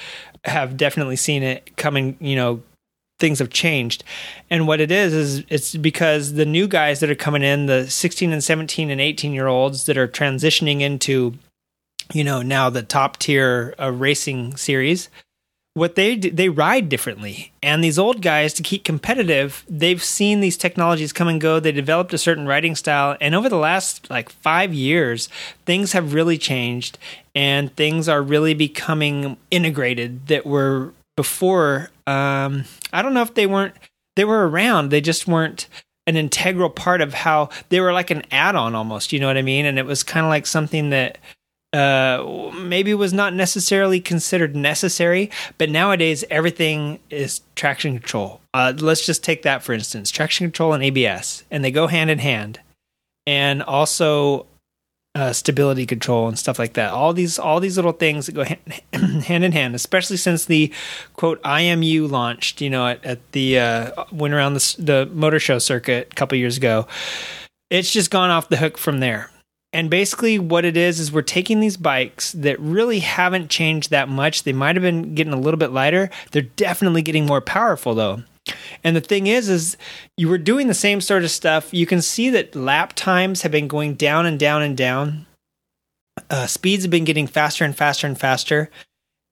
have definitely seen it coming, you know, things have changed. And what it is is it's because the new guys that are coming in, the 16 and 17 and 18 year olds that are transitioning into you know, now the top tier uh, racing series what they do, they ride differently. And these old guys, to keep competitive, they've seen these technologies come and go. They developed a certain riding style, and over the last like five years, things have really changed, and things are really becoming integrated that were before. Um, I don't know if they weren't they were around. They just weren't an integral part of how they were like an add-on almost. You know what I mean? And it was kind of like something that uh, maybe was not necessarily considered necessary, but nowadays everything is traction control. Uh, let's just take that for instance traction control and ABS, and they go hand in hand. And also uh, stability control and stuff like that. All these all these little things that go hand, (clears throat) hand in hand, especially since the quote IMU launched, you know, at, at the uh, went around the, the motor show circuit a couple years ago. It's just gone off the hook from there. And basically, what it is is we're taking these bikes that really haven't changed that much. They might have been getting a little bit lighter. They're definitely getting more powerful, though. And the thing is, is you were doing the same sort of stuff. You can see that lap times have been going down and down and down. Uh, speeds have been getting faster and faster and faster.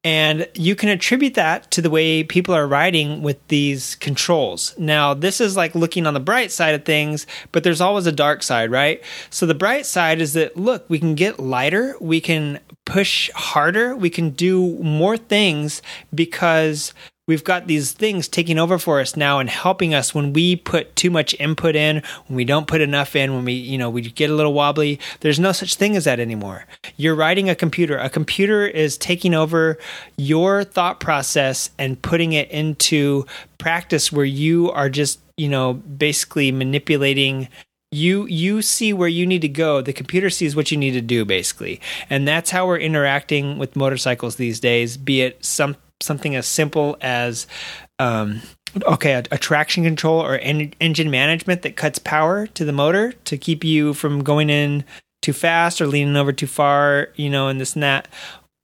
And you can attribute that to the way people are riding with these controls. Now, this is like looking on the bright side of things, but there's always a dark side, right? So, the bright side is that look, we can get lighter, we can push harder, we can do more things because we've got these things taking over for us now and helping us when we put too much input in, when we don't put enough in, when we, you know, we get a little wobbly. There's no such thing as that anymore. You're writing a computer. A computer is taking over your thought process and putting it into practice where you are just, you know, basically manipulating you you see where you need to go the computer sees what you need to do basically and that's how we're interacting with motorcycles these days be it some something as simple as um, okay a, a, traction control or en- engine management that cuts power to the motor to keep you from going in too fast or leaning over too far you know and this and that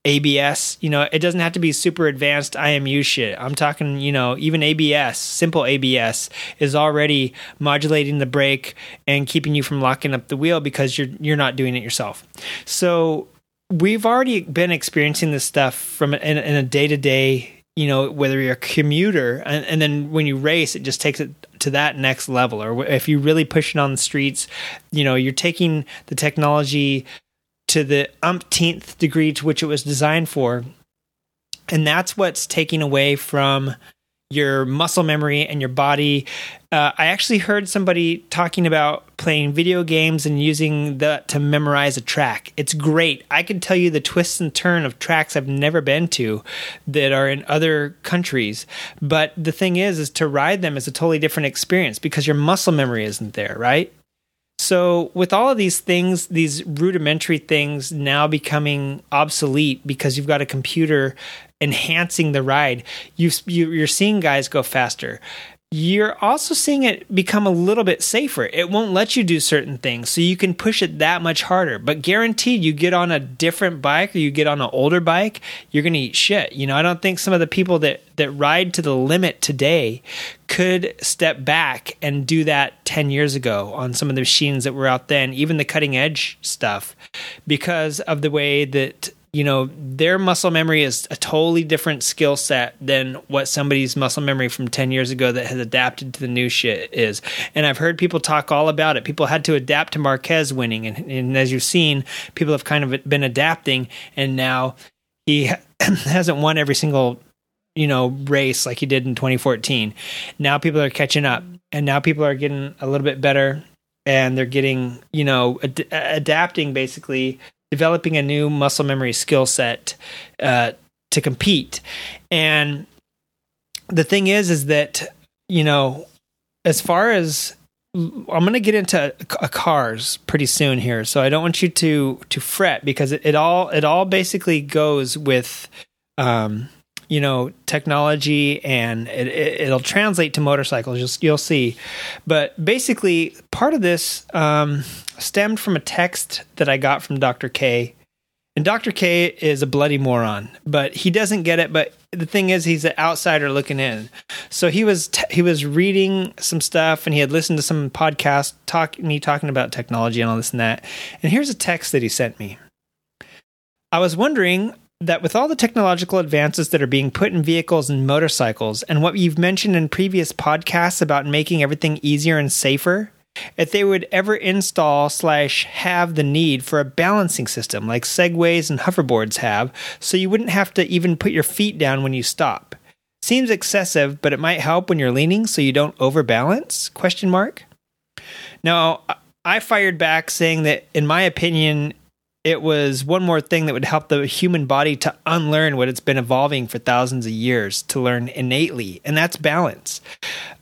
ABS. You know, it doesn't have to be super advanced IMU shit. I'm talking, you know, even ABS, simple ABS is already modulating the brake and keeping you from locking up the wheel because you're you're not doing it yourself. So we've already been experiencing this stuff from in, in a day to day. You know, whether you're a commuter, and, and then when you race, it just takes it to that next level. Or if you really push it on the streets, you know, you're taking the technology to the umpteenth degree to which it was designed for. And that's what's taking away from your muscle memory and your body. Uh, I actually heard somebody talking about playing video games and using that to memorize a track. It's great. I can tell you the twists and turn of tracks I've never been to that are in other countries. But the thing is, is to ride them is a totally different experience because your muscle memory isn't there, right? So, with all of these things, these rudimentary things now becoming obsolete because you've got a computer enhancing the ride, you, you're seeing guys go faster you're also seeing it become a little bit safer. It won't let you do certain things, so you can push it that much harder. But guaranteed, you get on a different bike or you get on an older bike, you're to eat shit. You know, I don't think some of the people that that ride to the limit today could step back and do that 10 years ago on some of the machines that were out then, even the cutting edge stuff, because of the way that you know their muscle memory is a totally different skill set than what somebody's muscle memory from 10 years ago that has adapted to the new shit is. And i've heard people talk all about it. People had to adapt to marquez winning and, and as you've seen people have kind of been adapting and now he (clears throat) hasn't won every single you know race like he did in 2014 now people are catching up and now people are getting a little bit better and they're getting you know ad- adapting basically developing a new muscle memory skill set uh, to compete. And the thing is, is that you know, as far as I'm going to get into cars pretty soon here, so I don't want you to to fret because it, it all it all basically goes with um, you know technology and it, will it, translate to motorcycles you'll, you'll see but basically part of this um, stemmed from a text that i got from dr k. And dr k is a bloody moron but he doesn't get it. But the thing is he's an outsider looking in. So he was t- he was reading some stuff and he had listened to some podcast talk me talking about technology and all this and that. And here's a text that he sent me. I was wondering that with all the technological advances that are being put in vehicles and motorcycles, and what you've mentioned in previous podcasts about making everything easier and safer, if they would ever install slash have the need for a balancing system like segways and hoverboards have, so you wouldn't have to even put your feet down when you stop. Seems excessive, but it might help when you're leaning so you don't overbalance? Question mark. Now, I fired back saying that in my opinion, it was one more thing that would help the human body to unlearn what it's been evolving for thousands of years to learn innately, and that's balance.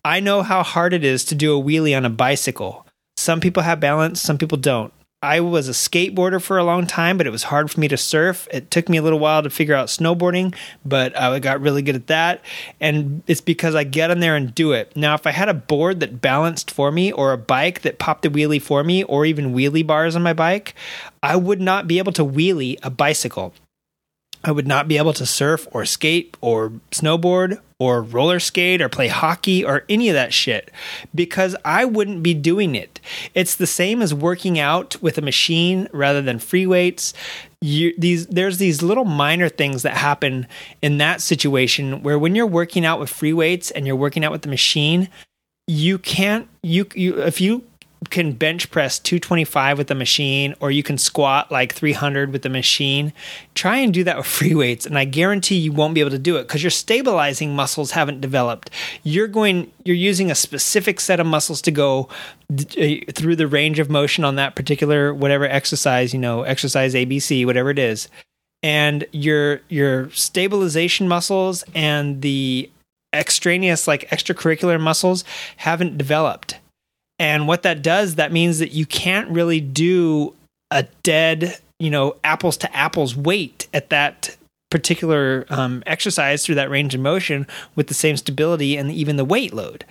I know how hard it is to do a wheelie on a bicycle. Some people have balance, some people don't. I was a skateboarder for a long time, but it was hard for me to surf. It took me a little while to figure out snowboarding, but uh, I got really good at that. And it's because I get on there and do it. Now, if I had a board that balanced for me, or a bike that popped a wheelie for me, or even wheelie bars on my bike, I would not be able to wheelie a bicycle. I would not be able to surf or skate or snowboard or roller skate or play hockey or any of that shit because I wouldn't be doing it. It's the same as working out with a machine rather than free weights. You, these there's these little minor things that happen in that situation where when you're working out with free weights and you're working out with the machine, you can't you you if you can bench press 225 with the machine or you can squat like 300 with the machine. Try and do that with free weights and i guarantee you won't be able to do it because your stabilizing muscles haven't developed. You're going you're using a specific set of muscles to go uh, through the range of motion on that particular whatever exercise you know exercise abc whatever it is. And your your stabilization muscles and the extraneous like extracurricular muscles haven't developed and what that does, that means that you can't really do a dead, you know, apples to apples weight at that particular um, exercise through that range of motion with the same stability and even the weight load.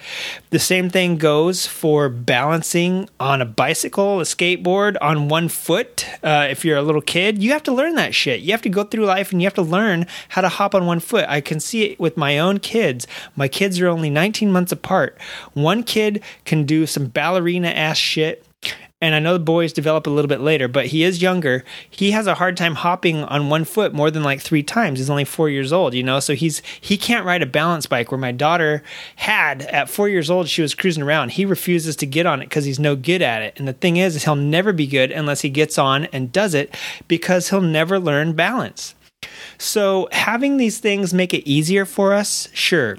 The same thing goes for balancing on a bicycle, a skateboard, on one foot. Uh, if you're a little kid, you have to learn that shit. You have to go through life and you have to learn how to hop on one foot. I can see it with my own kids. My kids are only 19 months apart. One kid can do some ballerina ass shit and I know the boys develop a little bit later, but he is younger. He has a hard time hopping on one foot more than like three times. He's only four years old, you know, so he's he can't ride a balance bike. Where my daughter had at four years old, she was cruising around. He refuses to get on it because he's no good at it. And the thing is, is he'll never be good unless he gets on and does it because he'll never learn balance. So having these things make it easier for us, sure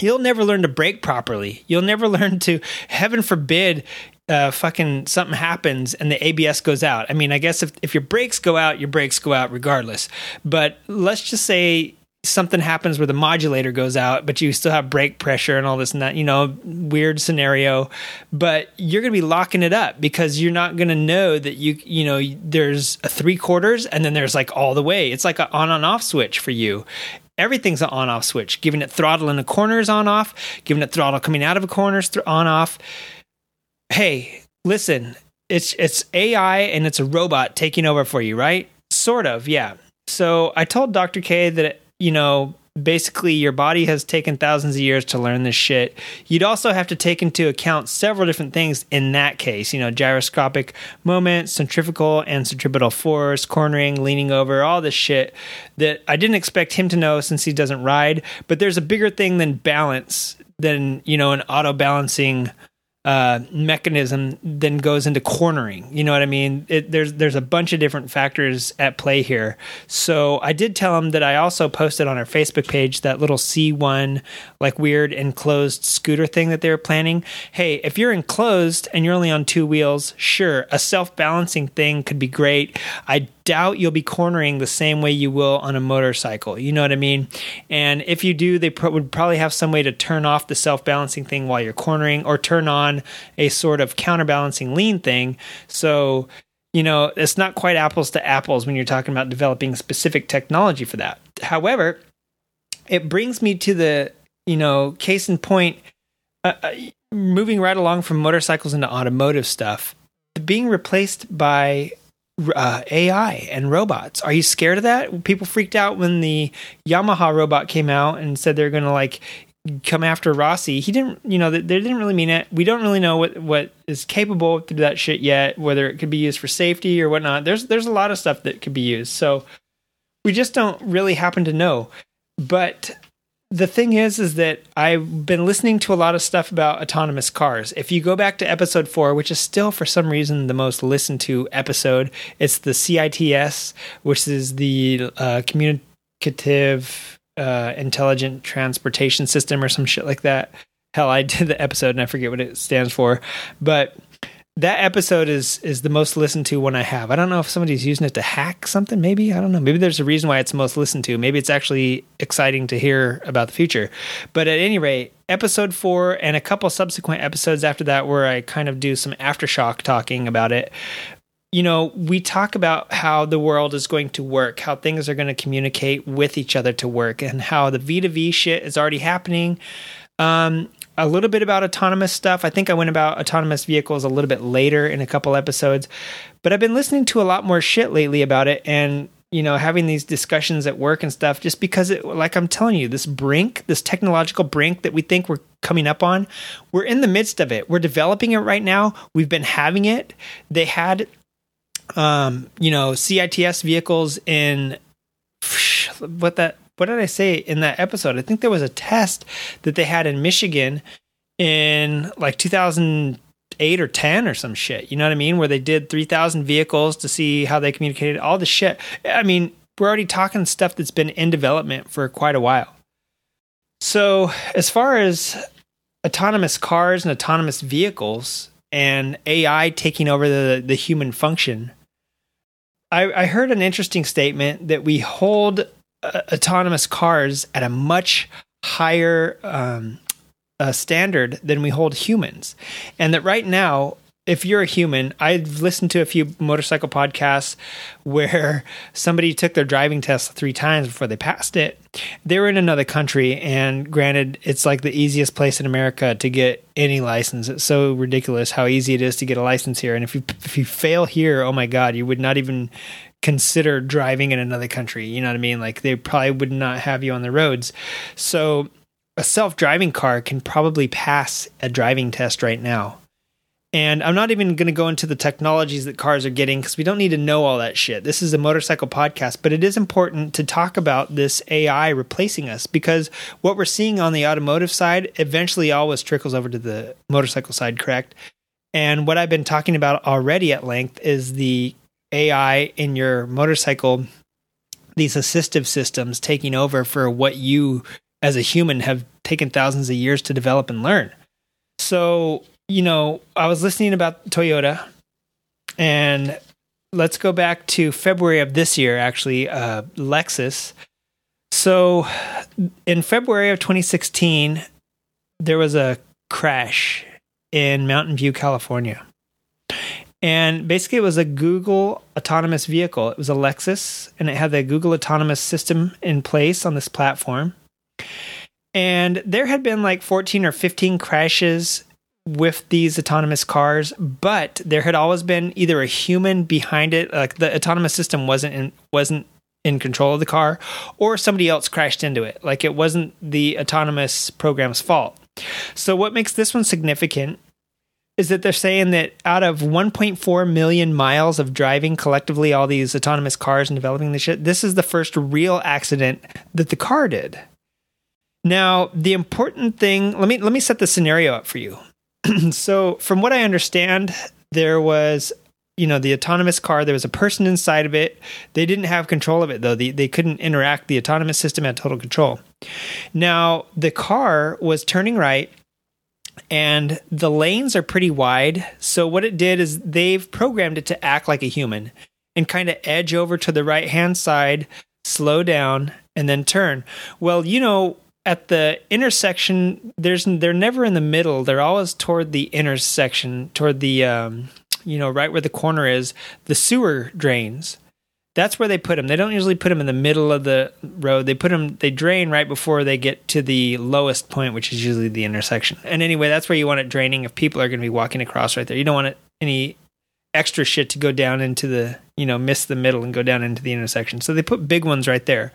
you'll never learn to brake properly. You'll never (laughs) learn to, heaven forbid, uh, fucking something happens and the ABS goes out. I mean, I guess if, if your brakes go out, your brakes go out regardless. But let's just say something happens where the modulator goes out, but you still have brake pressure and all this and that, you know, weird scenario. But you're going to be locking it up because you're not going to know that you, you know, there's a three quarters and then there's like all the way. It's like an on and off switch for you everything's an on off switch. Giving it throttle in the corners on off, giving it throttle coming out of a corners on off hey, listen, it's it's AI and it's a robot taking over for you, right? Sort of, yeah. So I told Dr. K that you know basically your body has taken thousands of years to learn this shit. You'd also have to take into account several different things in that case, you know, gyroscopic moment, centrifugal and centripetal force, cornering, leaning over, all this shit that I didn't expect him to know since he doesn't ride, but there's a bigger thing than balance than, you know, an auto balancing uh, mechanism then goes into cornering. You know what I mean? It, there's there's a bunch of different factors at play here. So I did tell him that I also posted on our Facebook page that little C1 like weird enclosed scooter thing that they were planning. Hey, if you're enclosed and you're only on two wheels, sure, a self balancing thing could be great. I doubt you'll be cornering the same way you will on a motorcycle. You know what I mean? And if you do, they would probably have some way to turn off the self balancing thing while you're cornering or turn on a sort of counterbalancing lean thing. So, you know, it's not quite apples to apples when you're talking about developing specific technology for that. However, it brings me to the, you know, case in point, uh, uh moving right along from motorcycles into automotive stuff, being replaced by uh, AI and robots. Are you scared of that? People freaked out when the Yamaha robot came out and said they're going to like come after Rossi. He didn't, you know, they didn't really mean it. We don't really know what what is capable through that shit yet. Whether it could be used for safety or whatnot. There's there's a lot of stuff that could be used. So we just don't really happen to know. But the thing is is that i've been listening to a lot of stuff about autonomous cars. If you go back to episode 4 which is still for some reason the most listened to episode it's the cits which is the uh, communicative uh, intelligent transportation system or some shit like that. Hell i (laughs) did the episode and i forget what it stands for. But that episode is is the most listened to one I have. I don't know if somebody's using it to hack something. Maybe I don't know. Maybe there's a reason why it's most listened to. Maybe it's actually exciting to hear about the future. But at any rate, episode four and a couple subsequent episodes after that, where I kind of do some aftershock talking about it. You know, we talk about how the world is going to work, how things are going to communicate with each other to work, and how the V2V shit is already happening. Um, a little bit about autonomous stuff. I think I went about autonomous vehicles a little bit later in a couple episodes, but I've been listening to a lot more shit lately about it and you know having these discussions at work and stuff just because it like I'm telling you this brink, this technological brink that we think we're coming up on, we're in the midst of it. We're developing it right now. We've been having it. They had um, you know, CITS vehicles in what that what did I say in that episode? I think there was a test that they had in Michigan in like 2008 or 10 or some shit. You know what I mean? Where they did 3,000 vehicles to see how they communicated, all the shit. I mean, we're already talking stuff that's been in development for quite a while. So, as far as autonomous cars and autonomous vehicles and AI taking over the, the human function, I, I heard an interesting statement that we hold uh, autonomous cars at a much higher um, uh, standard than we hold humans, and that right now if you're a human, I've listened to a few motorcycle podcasts (laughs) where somebody took their driving test three times before they passed it. They were in another country, and granted, it's like the easiest place in America to get any license. It's so ridiculous how easy it is to get a license here. And if you if you fail here, oh my god, you would not even consider driving in another country. You know what I mean? Like they probably would not have you on the roads. So a self-driving car can probably pass a driving test right now and I'm not even going to go into the technologies that cars are getting because we don't need to know all that shit. This is a motorcycle podcast, but it is important to talk about this AI replacing us because what we're seeing on the automotive side eventually always trickles over to the motorcycle side, correct? And what I've been talking about already at length is the AI in your motorcycle, these assistive systems taking over for what you as a human have taken thousands of years to develop and learn. So you know, I was listening about Toyota, and let's go back to February of this year, actually, uh, Lexus. So, in February of 2016, there was a crash in Mountain View, California. And basically, it was a Google autonomous vehicle. It was a Lexus, and it had the Google autonomous system in place on this platform. And there had been like 14 or 15 crashes with these autonomous cars, but there had always been either a human behind it, like the autonomous system wasn't in, wasn't in control of the car, or somebody else crashed into it. Like it wasn't the autonomous program's fault. So what makes this one significant is that they're saying that out of 1.4 million miles of driving collectively, all these autonomous cars and developing this shit, this is the first real accident that the car did. Now, the important thing, let me let me set the scenario up for you. (clears throat) so, from what I understand, there was you know the autonomous car there was a person inside of it they didn't have control of it though they, they couldn't interact the autonomous system had total control now the car was turning right and the lanes are pretty wide. So what it did is they've programmed it to act like a human and kind of edge over to the right hand side slow down and then turn. Well you know at the intersection there's they're never in the middle. They're always toward the intersection toward the um, you know right where the corner is the sewer drains that's where they put them they don't usually put them in the middle of the road. They put them they drain right before they get to the lowest point which is usually the intersection. And anyway that's where you want it draining if people are going to be walking across right there. You don't want it any extra shit to go down into the you know miss the middle and go down into the intersection. So they put big ones right there.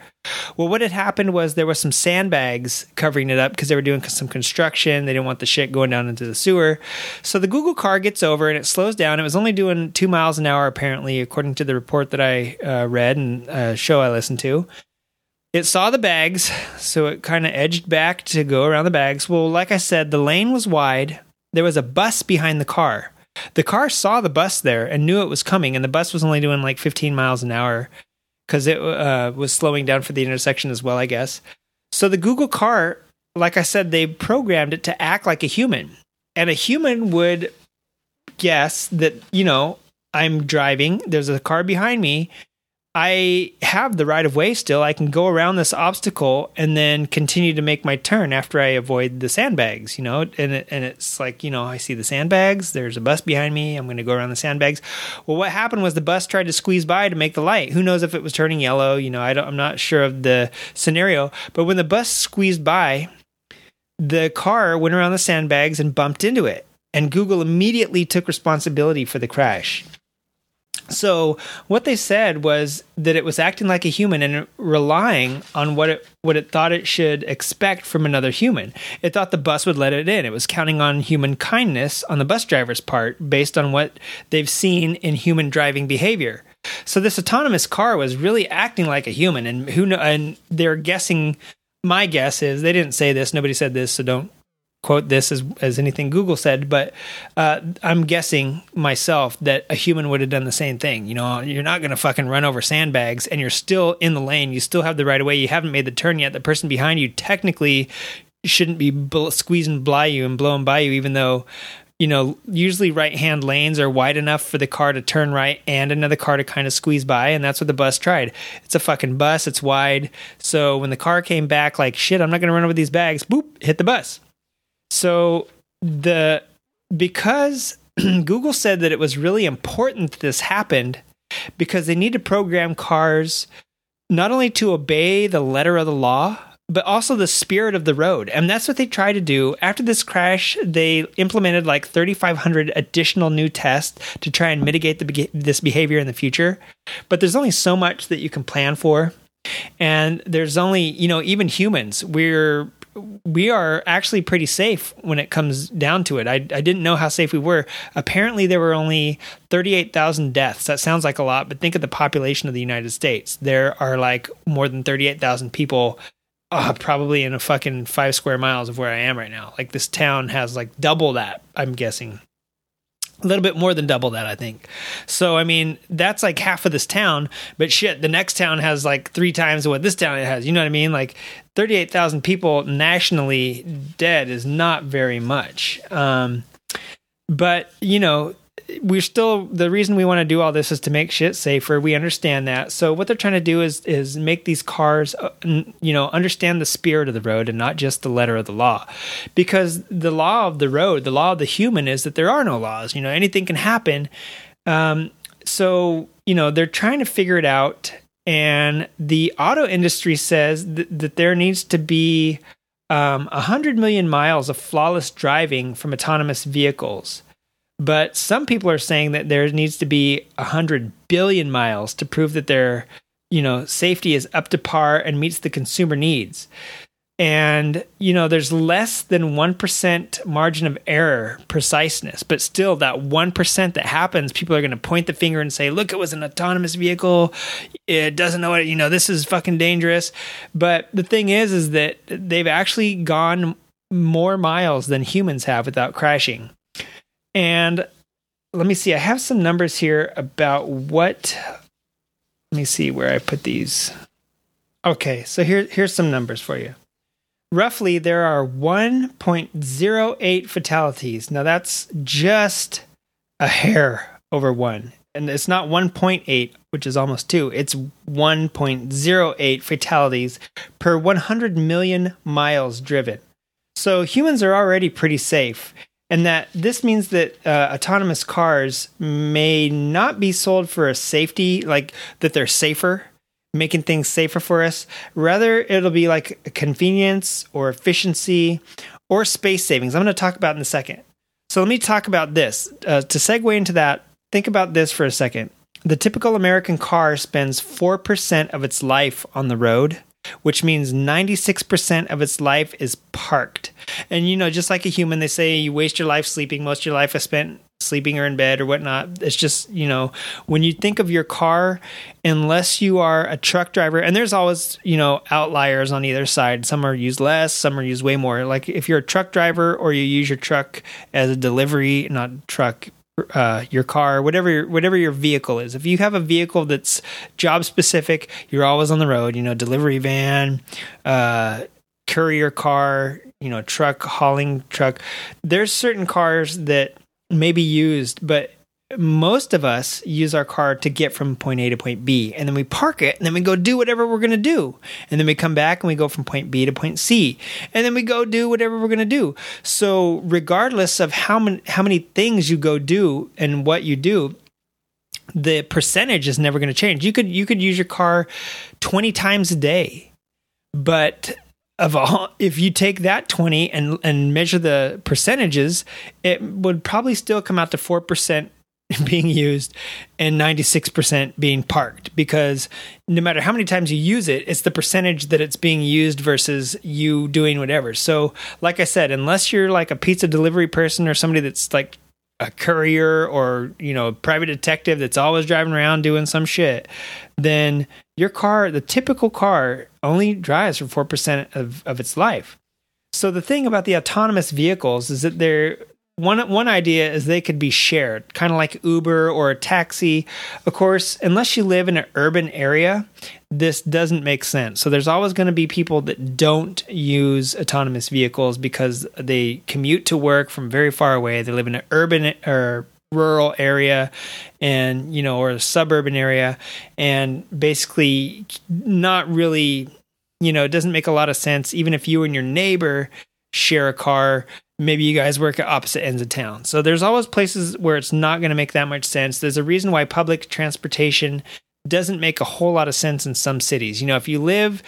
Well what had happened was there was some sandbags covering it up because they were doing some construction. They didn't want the shit going down into the sewer. So the google car gets over and it slows down. It was only doing two miles an hour apparently according to the report that i uh, read and uh, show i listened to. It saw the bags so it kind of edged back to go around the bags. Well like i said the lane was wide. There was a bus behind the car the car saw the bus there and knew it was coming, and the bus was only doing like 15 miles an hour because it uh, was slowing down for the intersection as well, I guess. So the Google car, like I said, they programmed it to act like a human, and a human would guess that you know I'm driving. There's a car behind me, I have the right of way still. I can go around this obstacle and then continue to make my turn after I avoid the sandbags, you know? And it, and it's like, you know, I see the sandbags, there's a bus behind me, I'm going to go around the sandbags. Well, what happened was the bus tried to squeeze by to make the light. Who knows if it was turning yellow, you know, I don't, I'm not sure of the scenario, but when the bus squeezed by, the car went around the sandbags and bumped into it. And Google immediately took responsibility for the crash. So what they said was that it was acting like a human and relying on what it what it thought it should expect from another human. It thought the bus would let it in. It was counting on human kindness on the bus driver's part based on what they've seen in human driving behavior. So this autonomous car was really acting like a human and who know, and they're guessing my guess is they didn't say this, nobody said this, so don't quote this as as anything Google said, but uh, I'm guessing myself that a human would have done the same thing. You know, you're not going to fucking run over sandbags, and you're still in the lane. You still have the right of way. You haven't made the turn yet. The person behind you technically shouldn't be bl- squeezing by you and blowing by you, even though. You know, usually right hand lanes are wide enough for the car to turn right and another car to kind of squeeze by. And that's what the bus tried. It's a fucking bus, it's wide. So when the car came back, like, shit, I'm not going to run over these bags, boop, hit the bus so the because (clears throat) Google said that it was really important that this happened because they need to program cars not only to obey the letter of the law, but also the spirit of the road. And that's what they tried to do. After this crash, they implemented like 3,500 additional new tests to try and mitigate the, this behavior in the future. But there's only so much that you can plan for. And there's only, you know, even humans, we're we are actually pretty safe when it comes down to it. I, I didn't know how safe we were. Apparently, there were only 38,000 deaths. That sounds like a lot, but think of the population of the United States. There are like more than 38,000 people uh, probably in a fucking five square miles of where I am right now. Like this town has like double that, I'm guessing. A little bit more than double that, I think. So, I mean, that's like half of this town, but shit, the next town has like three times what this town has. You know what I mean? Like 38,000 people nationally dead is not very much. Um, but, you know, we're still the reason we want to do all this is to make shit safer. We understand that. So what they're trying to do is is make these cars, uh, you know, understand the spirit of the road and not just the letter of the law, because the law of the road, the law of the human, is that there are no laws. You know, anything can happen. Um, so you know they're trying to figure it out, and the auto industry says th- that there needs to be um, 100 million miles of flawless driving from autonomous vehicles. But some people are saying that there needs to be 100 billion miles to prove that their, you know, safety is up to par and meets the consumer needs. And, you know, there's less than 1% margin of error preciseness, but still that 1% that happens, people are going to point the finger and say, look, it was an autonomous vehicle. It doesn't know what, you know, this is fucking dangerous. But the thing is, is that they've actually gone more miles than humans have without crashing. And let me see, I have some numbers here about what. Let me see where I put these. Okay, so here, here's some numbers for you. Roughly, there are 1.08 fatalities. Now, that's just a hair over one. And it's not 1.8, which is almost two. It's 1.08 fatalities per 100 million miles driven. So humans are already pretty safe and that this means that uh, autonomous cars may not be sold for a safety, like that they're safer, making things safer for us. Rather, it'll be like convenience or efficiency or space savings. I'm going to talk about in a second. So let me talk about this. Uh, to segue into that, think about this for a second. The typical American car spends 4% of its life on the road which means 96% of its life is parked. And you know, just like a human, they say you waste your life sleeping, most of your life is spent sleeping or in bed or whatnot. It's just, you know, when you think of your car, unless you are a truck driver, and there's always, you know, outliers on either side. Some are used less, some are used way more. Like if you're a truck driver or you use your truck as a delivery, not truck, uh, your car, whatever your, whatever your vehicle is. If you have a vehicle that's job specific, you're always on the road. You know, delivery van, uh, courier car, you know, truck hauling truck. There's certain cars that may be used, but most of us use our car to get from point A to point B, and then we park it, and then we go do whatever we're going to do. And then we come back and we go from point B to point C, and then we go do whatever we're going to do. So, regardless of how many, how many things you go do and what you do, the percentage is never going to change. You could you could use your car 20 times a day, but of all if you take that 20 and and measure the percentages, it would probably still come out to 4% (laughs) being used and 96% being parked because no matter how many times you use it, it's the percentage that it's being used versus you doing whatever. So, like I said, unless you're like a pizza delivery person or somebody that's like a courier or, you know, a private detective that's always driving around doing some shit, then your car, the typical car, only drives for 4% of, of its life. So the thing about the autonomous vehicles is that they're one one idea is they could be shared, kind of like Uber or a taxi. Of course, unless you live in an urban area, this doesn't make sense. So there's always going to be people that don't use autonomous vehicles because they commute to work from very far away. They live in an urban or rural area and you know or a suburban area and basically not really you know it doesn't make a lot of sense even if you and your neighbor share a car maybe you guys work at opposite ends of town. So there's always places where it's not going to make that much sense. There's a reason why public transportation doesn't make a whole lot of sense in some cities. You know, if you live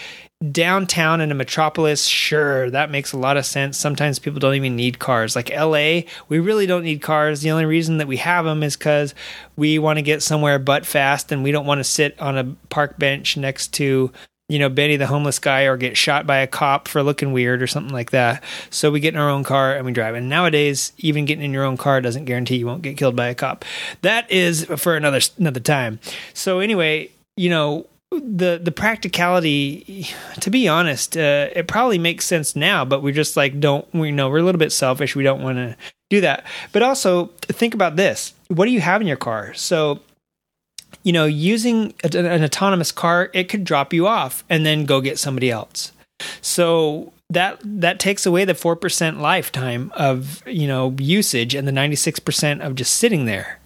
downtown in a metropolis, sure, that makes a lot of sense. Sometimes people don't even need cars. Like LA, we really don't need cars. The only reason that we have them is because we want to get somewhere but fast and we don't want to sit on a park bench next to you know, Benny the homeless guy or get shot by a cop for looking weird or something like that. So we get in our own car and we drive. And nowadays, even getting in your own car doesn't guarantee you won't get killed by a cop. That is for another another time. So anyway, you know, the the practicality to be honest uh, it probably makes sense now but we just like don't we know we're a little bit selfish we don't want to do that but also think about this what do you have in your car so you know, using a, an autonomous car, it could drop you off and then go get somebody else. So that that takes away the 4% lifetime of, you know, usage and the 96% of just sitting there.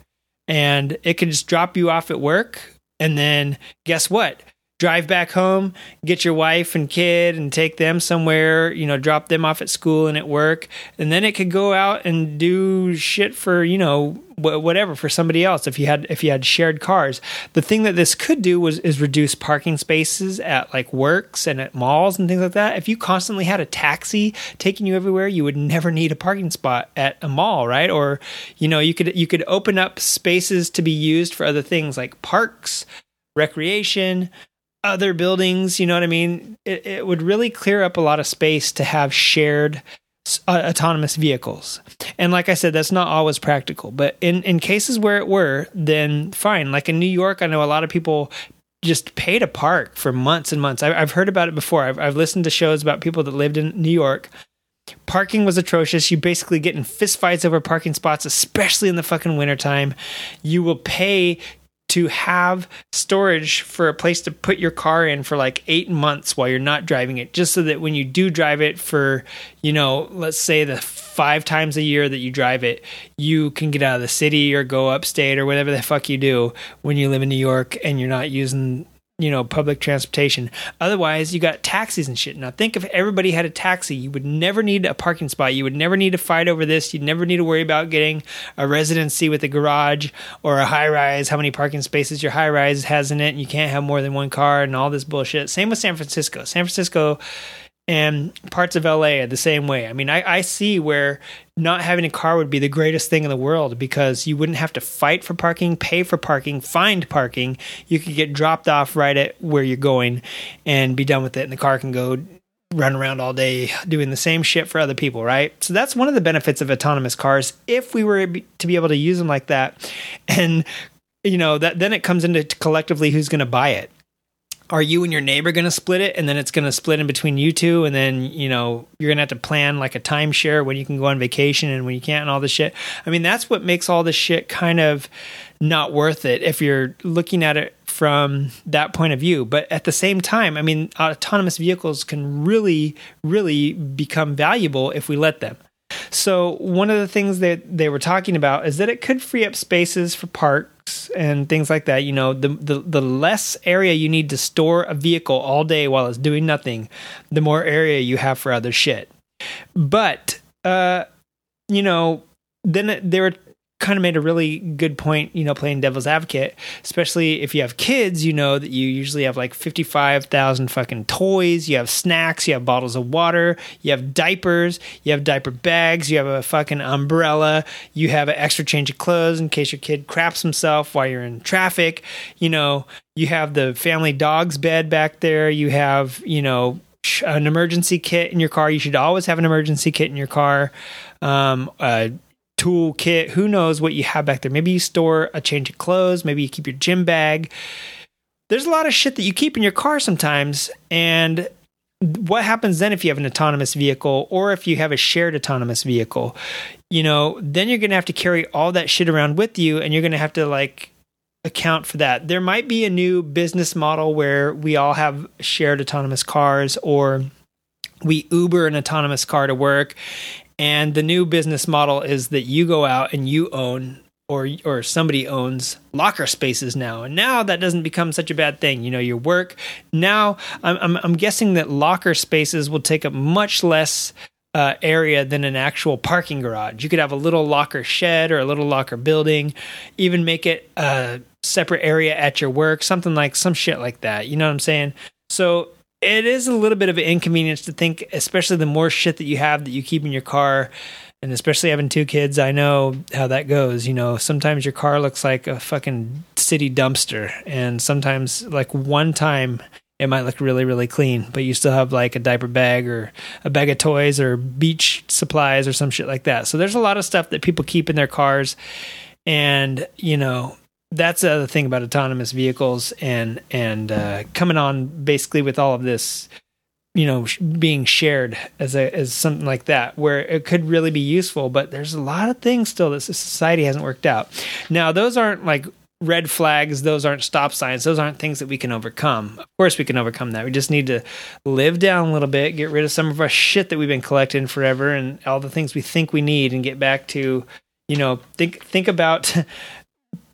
And it could just drop you off at work and then guess what? Drive back home, get your wife and kid and take them somewhere, you know, drop them off at school and at work. And then it could go out and do shit for, you know, whatever for somebody else if you had if you had shared cars. The thing that this could do was is reduce parking spaces at like works and at malls and things like that. If you constantly had a taxi taking you everywhere, you would never need a parking spot at a mall, right? Or you know, you could you could open up spaces to be used for other things like parks, recreation, other buildings. You know what I mean? It, it would really clear up a lot of space to have shared uh, autonomous vehicles. And like I said, that's not always practical. But in, in cases where it were, then fine. Like in New York, I know a lot of people just pay to park for months and months. I, have heard about it before. I've, I've listened to shows about people that lived in New York. Parking was atrocious. You basically get in fistfights over parking spots, especially in the fucking wintertime. You will pay to have storage for a place to put your car in for like eight months while you're not driving it, just so that when you do drive it for, you know, let's say the five times a year that you drive it, you can get out of the city or go upstate or whatever the fuck you do when you live in New York and you're not using you know, public transportation. Otherwise, you got taxis and shit. Now, think if everybody had a taxi, you would never need a parking spot. You would never need to fight over this. You'd never need to worry about getting a residency with a garage or a high rise, how many parking spaces your high rise has in it. And you can't have more than one car and all this bullshit. Same with San Francisco. San Francisco and parts of LA are the same way. I mean, I, I see where not having a car would be the greatest thing in the world because you wouldn't have to fight for parking, pay for parking, find parking. You could get dropped off right at where you're going and be done with it, and the car can go run around all day doing the same shit for other people, right? So that's one of the benefits of autonomous cars if we were to be able to use them like that. And you know, that then it comes into collectively who's going to buy it are you and your neighbor going to split it? And then it's going to split in between you two and then you know you're going to have to plan like a timeshare when you can go on vacation and when you can't and all this shit. I mean that's what makes all this shit kind of not worth it if you're looking at it from that point of view. But at the same time i mean autonomous vehicles can really really become valuable if we let them so one of the things that they were talking about is that it could free up spaces for parks and things like that. You know, the, the the less area you need to store a vehicle all day while it's doing nothing, the more area you have for other shit. But uh, you know, then they were kind of made a really good point, you know, playing devil's advocate, especially if you have kids, you know that you usually have like 55,000 fucking toys, you have snacks, you have bottles of water, you have diapers, you have diaper bags, you have a fucking umbrella, you have an extra change of clothes in case your kid craps himself while you're in traffic, you know, you have the family dog's bed back there, you have, you know, an emergency kit in your car. You should always have an emergency kit in your car. Um, uh, tool kit. Who knows what you have back there? Maybe you store a change of clothes. Maybe you keep your gym bag. There's a lot of shit that you keep in your car sometimes. And what happens then if you have an autonomous vehicle or if you have a shared autonomous vehicle? You know, then you're going to have to carry all that shit around with you and you're going to have to like account for that. There might be a new business model where we all have shared autonomous cars or we Uber an autonomous car to work and the new business model is that you go out and you own or or somebody owns locker spaces now. And now that doesn't become such a bad thing. You know, your work now I'm I'm, I'm guessing that locker spaces will take up much less uh, area than an actual parking garage. You could have a little locker shed or a little locker building, even make it a separate area at your work, something like some shit like that. You know what I'm saying? So it is a little bit of an inconvenience to think, especially the more shit that you have that you keep in your car. And especially having two kids, I know how that goes. You know, sometimes your car looks like a fucking city dumpster. And sometimes, like one time, it might look really really clean but you still have like a diaper bag or a bag of toys or beach supplies or some shit like that so there's a lot of stuff that people keep in their cars and you know that's the other thing about autonomous vehicles and and uh, coming on basically with all of this you know being shared as a as something like that where it could really be useful but there's a lot of things still that society hasn't worked out now those aren't like red flags, those aren't stop signs. Those aren't things that we can overcome. Of course, we can overcome that. We just need to live down a little bit, get rid of some of our shit that we've been collecting forever and all the things we think we need and get back to, you know, think think about (laughs)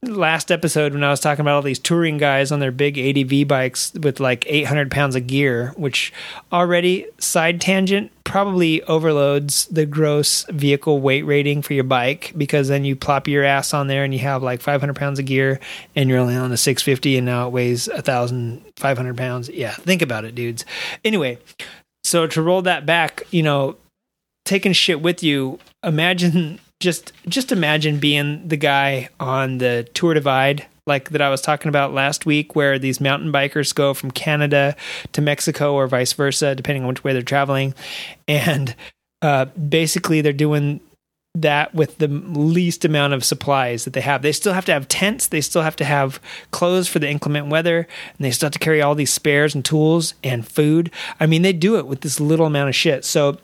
last episode when I was talking about all these touring guys on their big ADV bikes with like 800 pounds of gear, which already side tangent probably overloads the gross vehicle weight rating for your bike because then you plop your ass on there and you have like 500 pounds of gear and you're only on a 650 and now it weighs 1,500 pounds. Yeah, think about it, dudes. Anyway, so to roll that back, you know, taking shit with you, imagine just just imagine being the guy on the Tour Divide like that I was talking about last week, where these mountain bikers go from Canada to Mexico or vice versa, depending on which way they're traveling. And uh, basically, they're doing that with the least amount of supplies that they have. They still have to have tents, they still have to have clothes for the inclement weather, and they still have to carry all these spares and tools and food. I mean, they do it with this little amount of shit. So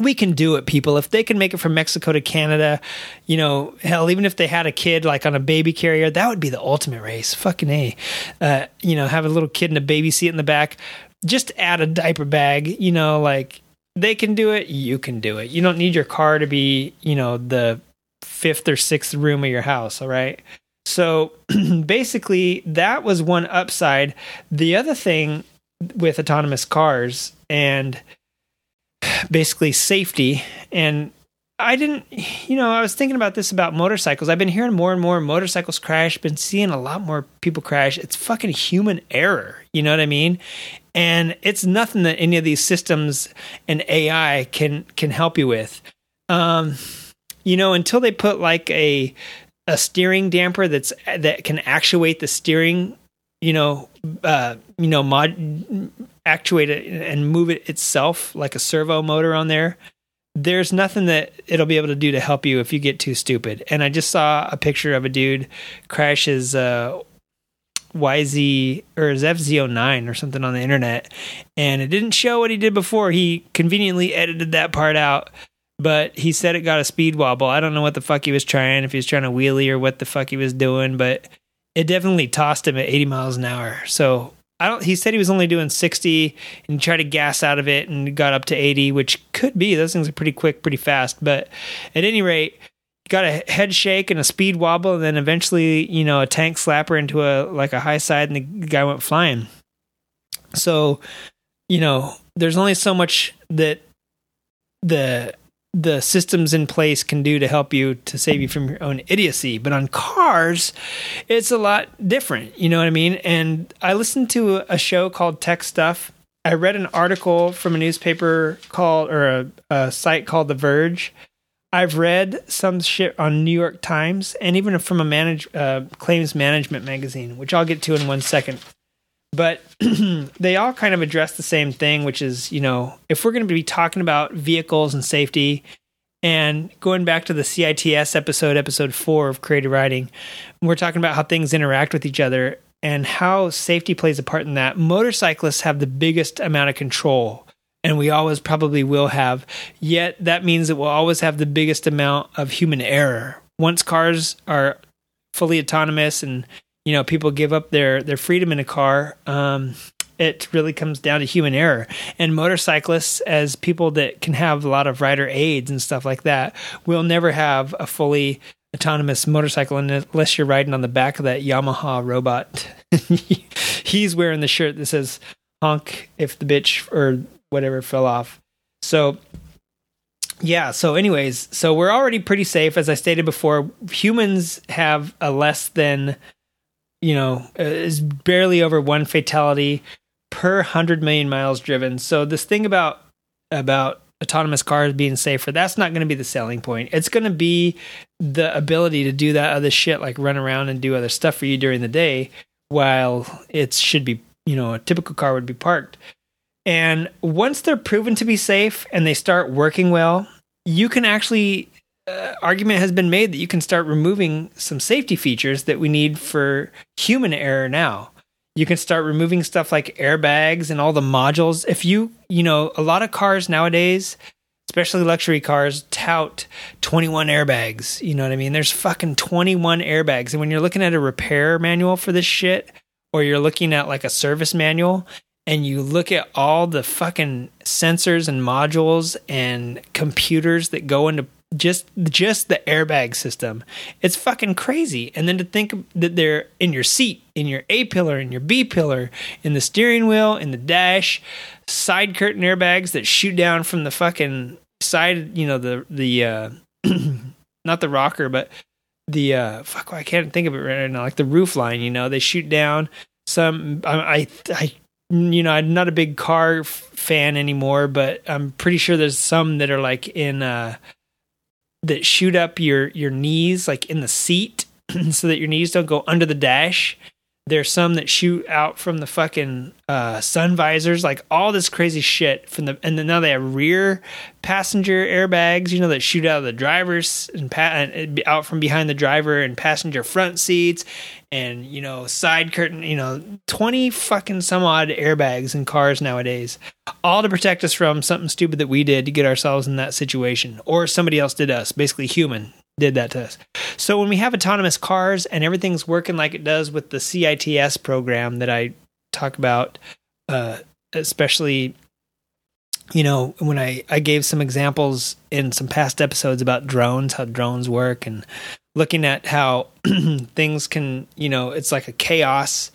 we can do it, people. If they can make it from Mexico to Canada, you know, hell, even if they had a kid like on a baby carrier, that would be the ultimate race. Fucking A. Uh, you know, have a little kid in a baby seat in the back. Just add a diaper bag, you know, like they can do it, you can do it. You don't need your car to be, you know, the fifth or sixth room of your house, all right? So (clears throat) basically, that was one upside. The other thing with autonomous cars and basically safety. And I didn't, you know, I was thinking about this about motorcycles. I've been hearing more and more motorcycles crash, been seeing a lot more people crash. It's fucking human error. You know what I mean? And it's nothing that any of these systems and AI can can help you with. Um, you know, until they put like a a steering damper that's that can actuate the steering you know, uh, you know, mod actuate it and move it itself like a servo motor on there. There's nothing that it'll be able to do to help you if you get too stupid. And I just saw a picture of a dude crash his uh, YZ or his FZ09 or something on the internet, and it didn't show what he did before. He conveniently edited that part out but he said it got a speed wobble. I don't know what the fuck he was trying, if he was trying to wheelie or what the fuck he was doing, but it definitely tossed him at 80 miles an hour. So I don't. He said he was only doing 60 and tried to gas out of it and got up to 80, which could be. Those things are pretty quick, pretty fast. But at any rate, got a head shake and a speed wobble, and then eventually, you know, a tank slapper into a like a high side, and the guy went flying. So, you know, there's only so much that the the systems in place can do to help you to save you from your own idiocy. But on cars, it's a lot different. You know what I mean? And I listened to a show called Tech Stuff. I read an article from a newspaper called, or a, a site called The Verge. I've read some shit on New York Times and even from a manage, uh, claims management magazine, which I'll get to in one second but (clears throat) they all kind of address the same thing, which is, you know, if we're going to be talking about vehicles and safety, and going back to the CITS episode, episode four of creative writing, we're talking about how things interact with each other and how safety plays a part in that. Motorcyclists have the biggest amount of control, and we always probably will have. Yet that means that we'll always have the biggest amount of human error. Once cars are fully autonomous and you know people give up their their freedom in a car um, it really comes down to human error and motorcyclists as people that can have a lot of rider aids and stuff like that will never have a fully autonomous motorcycle unless you're riding on the back of that yamaha robot (laughs) he's wearing the shirt that says honk if the bitch or whatever fell off so yeah. So, anyways, so we're already pretty safe, as I stated before. Humans have a less than, you know, uh, is barely over one fatality per hundred million miles driven. So this thing about about autonomous cars being safer, that's not going to be the selling point. It's going to be the ability to do that other shit, like run around and do other stuff for you during the day, while it should be, you know, a typical car would be parked. And once they're proven to be safe and they start working well, you can actually uh, argument has been made that you can start removing some safety features that we need for human error now. You can start removing stuff like airbags and all the modules. If you, you know, a lot of cars nowadays, especially luxury cars, tout 21 airbags. You know what I mean? There's fucking 21 airbags. And when you're looking at a repair manual for this shit, or you're looking at like a service manual, and you look at all the fucking sensors and modules and computers that go into just just the airbag system. It's fucking crazy. And then to think that they're in your seat in your a pillar in your b pillar in the steering wheel in the dash side curtain airbags that shoot down from the fucking side you know the the uh (clears throat) not the rocker but the uh fuck i can't think of it right now like the roof line you know they shoot down some i i, I you know, I'm not a big car f- fan anymore, but I'm pretty sure there's some that are like in uh that shoot up your your knees like in the seat (clears throat) so that your knees don't go under the dash. There's some that shoot out from the fucking uh, sun visors, like all this crazy shit from the, and then now they have rear passenger airbags, you know, that shoot out of the driver's and, pa- and out from behind the driver and passenger front seats, and you know side curtain you know 20 fucking some odd airbags in cars nowadays all to protect us from something stupid that we did to get ourselves in that situation or somebody else did us basically human did that to us so when we have autonomous cars and everything's working like it does with the cits program that i talk about uh, especially you know when i i gave some examples in some past episodes about drones how drones work and looking at how (clears throat) things can, you know, it's like a chaos.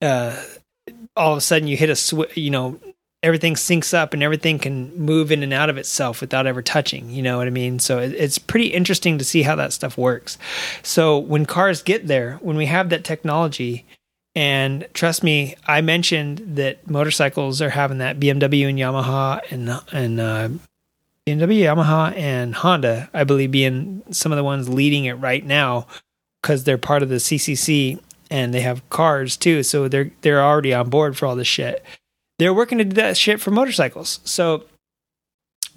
Uh, all of a sudden, you hit a switch, you know, everything syncs up and everything can move in and out of itself without ever touching. You know what I mean? So it, it's pretty interesting to see how that stuff works. So when cars get there, when we have that technology, and trust me, I mentioned that motorcycles are having that BMW and Yamaha and and uh, BMW, Yamaha, and Honda, I believe, being some of the ones leading it right now because they're part of the CCC and they have cars too, so they're they're already on board for all this shit. They're working to do that shit for motorcycles, so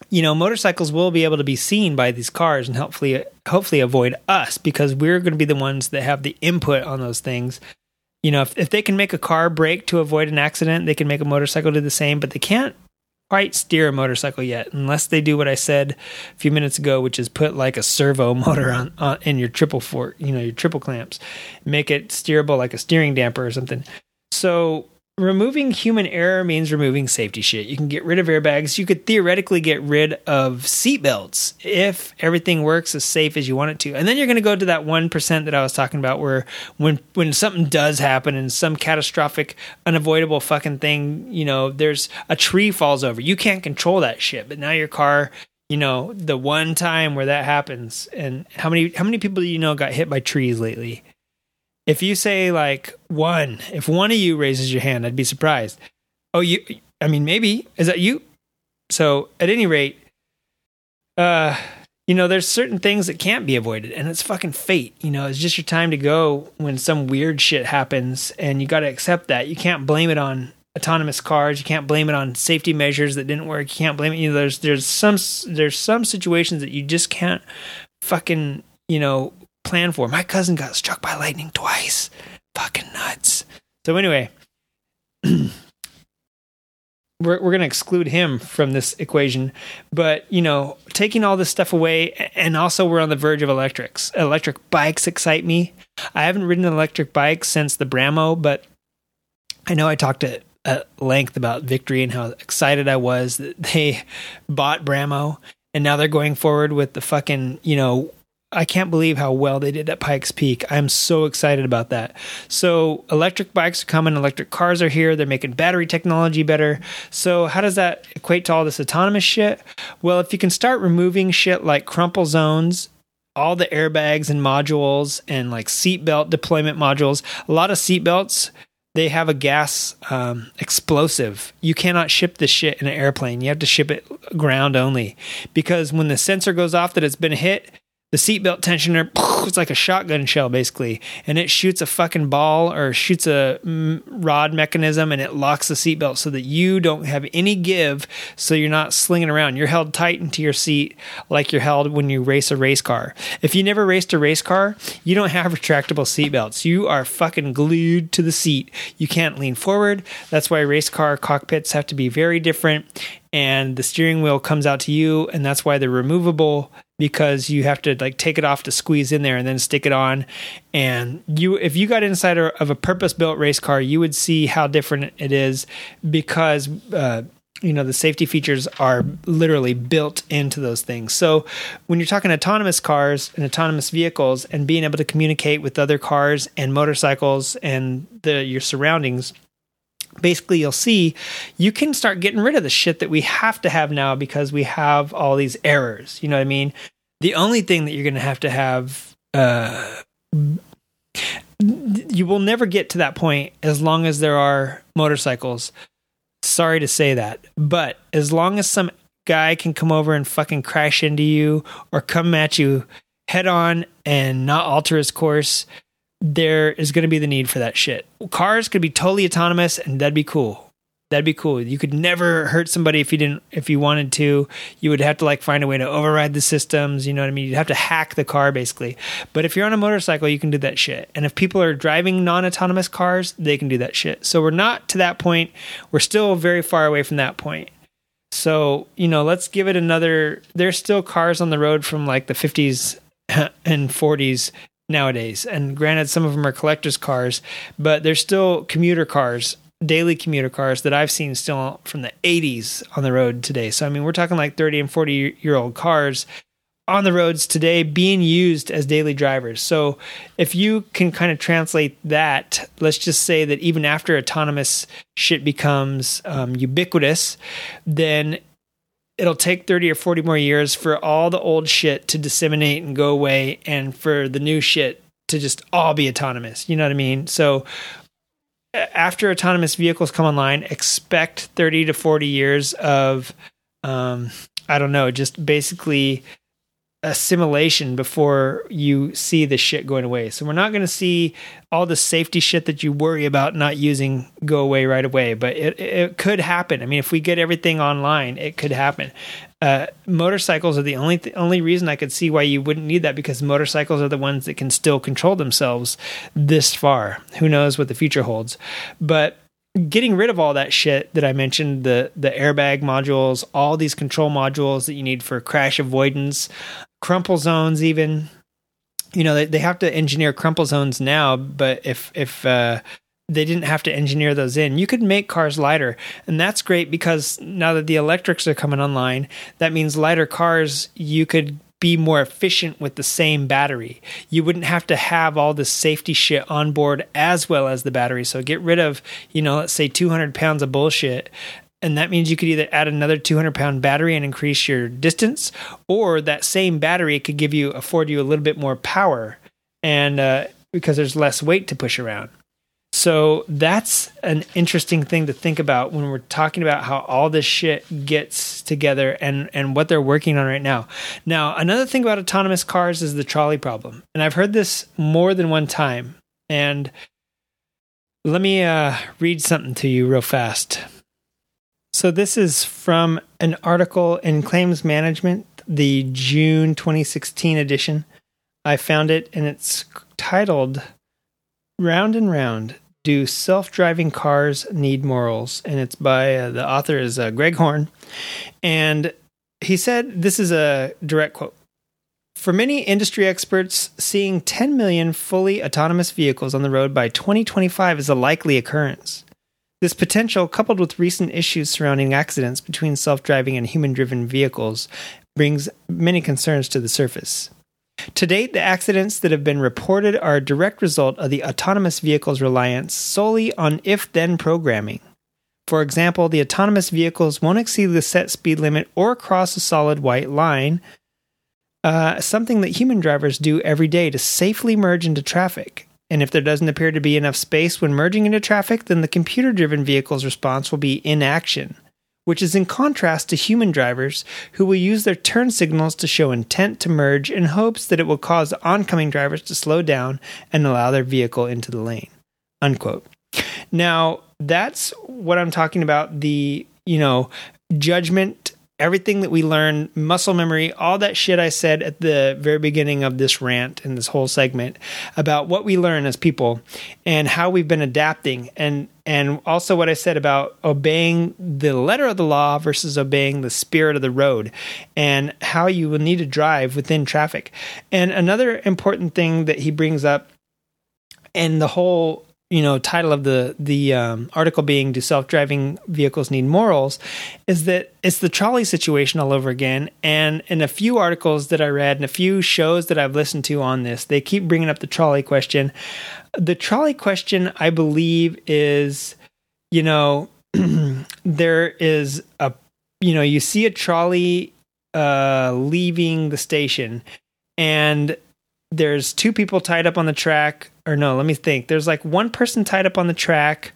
you know motorcycles will be able to be seen by these cars and hopefully hopefully avoid us because we're going to be the ones that have the input on those things. You know if, if they can make a car brake to avoid an accident they can make a motorcycle do the same but they can't quite steer a motorcycle yet, unless they do what I said a few minutes ago, which is put like a servo motor on, on in your triple fork, you know, your triple clamps, make it steerable like a steering damper or something. So removing human error means removing safety shit. You can get rid of airbags. You could theoretically get rid of seatbelts if everything works as safe as you want it to. And then you're going to go to that 1% that I was talking about where when when something does happen and some catastrophic unavoidable fucking thing, you know, there's a tree falls over. You can't control that shit. But now your car you know the one time where that happens and how many how many people do you know got hit by trees lately if you say like one, if one of you raises your hand, I'd be surprised. Oh, you, I mean, maybe. Is that you? So at any rate, uh, you know, there's certain things that can't be avoided, and it's fucking fate. You know, it's just your time to go when some weird shit happens, and you got to accept that. You can't blame it on autonomous cars. You can't blame it on safety measures that didn't work. You can't blame it. You know, there's there's some there's some situations that you just can't fucking you know plan for. My cousin got struck by lightning twice. Fucking nuts. So anyway, (clears throat) we're we're going to exclude him from this equation, but you know, taking all this stuff away and also we're on the verge of electrics. Electric bikes excite me. I haven't ridden an electric bike since the Brammo, but I know I talked at, at length about Victory and how excited I was that they (laughs) bought Brammo and now they're going forward with the fucking, you know, I can't believe how well they did at Pikes Peak. I'm so excited about that. So, electric bikes are coming, electric cars are here. They're making battery technology better. So, how does that equate to all this autonomous shit? Well, if you can start removing shit like crumple zones all the airbags and modules and like seatbelt deployment modules. A lot of seatbelts they have a gas um, explosive. You cannot ship this shit in an airplane. You have to ship it ground only because when the sensor goes off that it's been hit, the seatbelt tensioner (laughs) it's like a shotgun shell basically. And it shoots a fucking ball or shoots a mm, rod mechanism and it locks the seatbelt so that you don't have any give so you're not slinging around. You're held tight into your seat like you're held when you race a race car. If you never raced a race car you don't have retractable seatbelts. You are fucking glued to the seat. You can't lean forward. That's why race car cockpits have to be very different. And the steering wheel comes out to you and that's why they're removable because you have to like take it off to squeeze in there and then stick it on. And you if you got inside of a purpose built race car you would see how different it is because uh, you know the safety features are literally built into those things. So when you're talking autonomous cars and autonomous vehicles and being able to communicate with other cars and motorcycles and the your surroundings basically you'll see you can start getting rid of the shit that we have to have now because we have all these errors. You know what i mean? The only thing that you're going to have to have uh, you will never get to that point as long as there are motorcycles. Sorry to say that but as long as some guy can come over and fucking crash into you or come at you head on and not alter his course there is going to be the need for that shit. Cars could be totally autonomous, and that'd be cool. That'd be cool. You could never hurt somebody if you didn't, if you wanted to. You would have to like find a way to override the systems. You know what I mean? You'd have to hack the car basically. But if you're on a motorcycle, you can do that shit. And if people are driving non-autonomous cars, they can do that shit. So we're not to that point. We're still very far away from that point. So you know, let's give it another. There's still cars on the road from like the 50s (laughs) and 40s nowadays. And granted, some of them are collectors' cars, but they're still commuter cars, daily commuter cars that I've seen still from the 80s on the road today. So, I mean, we're talking like 30 and 40 year old cars on the roads today being used as daily drivers. So, if you can kind of translate that, let's just say that even after autonomous shit becomes um, ubiquitous, then it'll take 30 or 40 more years for all the old shit to disseminate and go away and for the new shit to just all be autonomous. You know what I mean? So after autonomous vehicles come online, expect 30 to 40 years of um, I don't know, just basically assimilation before you see the shit going away. So we're not going to see all the safety shit that you worry about not using go away right away, but it it could happen. I mean, if we get everything online, it could happen. Uh, motorcycles are the only th- only reason I could see why you wouldn't need that because motorcycles are the ones that can still control themselves this far. Who knows what the future holds? But getting rid of all that shit that I mentioned the the airbag modules, all these control modules that you need for crash avoidance, crumple zones even you know they, they have to engineer crumple zones now but if if uh, they didn't have to engineer those in you could make cars lighter and that's great because now that the electrics are coming online that means lighter cars you could be more efficient with the same battery. You wouldn't have to have all this safety shit on board as well as the battery. So get rid of, you know, let's say 200 pounds of bullshit and that means you could either add another 200 pound battery and increase your distance or that same battery could give you afford you a little bit more power and uh, because there's less weight to push around. So that's an interesting thing to think about when we're talking about how all this shit gets together and and what they're working on right now. Now another thing about autonomous cars is the trolley problem. And i've heard this more than one time. And let me uh, read something to you real fast so this is from an article in Claims Management, the June 2016 edition. I found it and it's titled Round and Round Do Self Driving Cars Need Morals? And it's by uh, the author is uh, Greg Horn. And he said this is a direct quote. For many industry experts, seeing 10 million fully autonomous vehicles on the road by 2025 is a likely occurrence. This potential, coupled with recent issues surrounding accidents between self driving and human driven vehicles, brings many concerns to the surface. To date, the accidents that have been reported are a direct result of the autonomous vehicle's reliance solely on if then programming. For example, the autonomous vehicles won't exceed the set speed limit or cross a solid white line, uh, something that human drivers do every day to safely merge into traffic. And if there doesn't appear to be enough space when merging into traffic, then the computer driven vehicle's response will be inaction which is in contrast to human drivers who will use their turn signals to show intent to merge in hopes that it will cause oncoming drivers to slow down and allow their vehicle into the lane. Unquote. Now, that's what I'm talking about the, you know, judgment everything that we learn, muscle memory, all that shit I said at the very beginning of this rant and this whole segment about what we learn as people and how we've been adapting and and also what I said about obeying the letter of the law versus obeying the spirit of the road and how you will need to drive within traffic. And another important thing that he brings up and the whole you know title of the the um, article being "Do self-driving vehicles need morals?" is that it's the trolley situation all over again. And in a few articles that I read and a few shows that I've listened to on this, they keep bringing up the trolley question. The trolley question, I believe, is you know (clears throat) there is a you know you see a trolley uh, leaving the station and there's two people tied up on the track or no let me think. There's like one person tied up on the track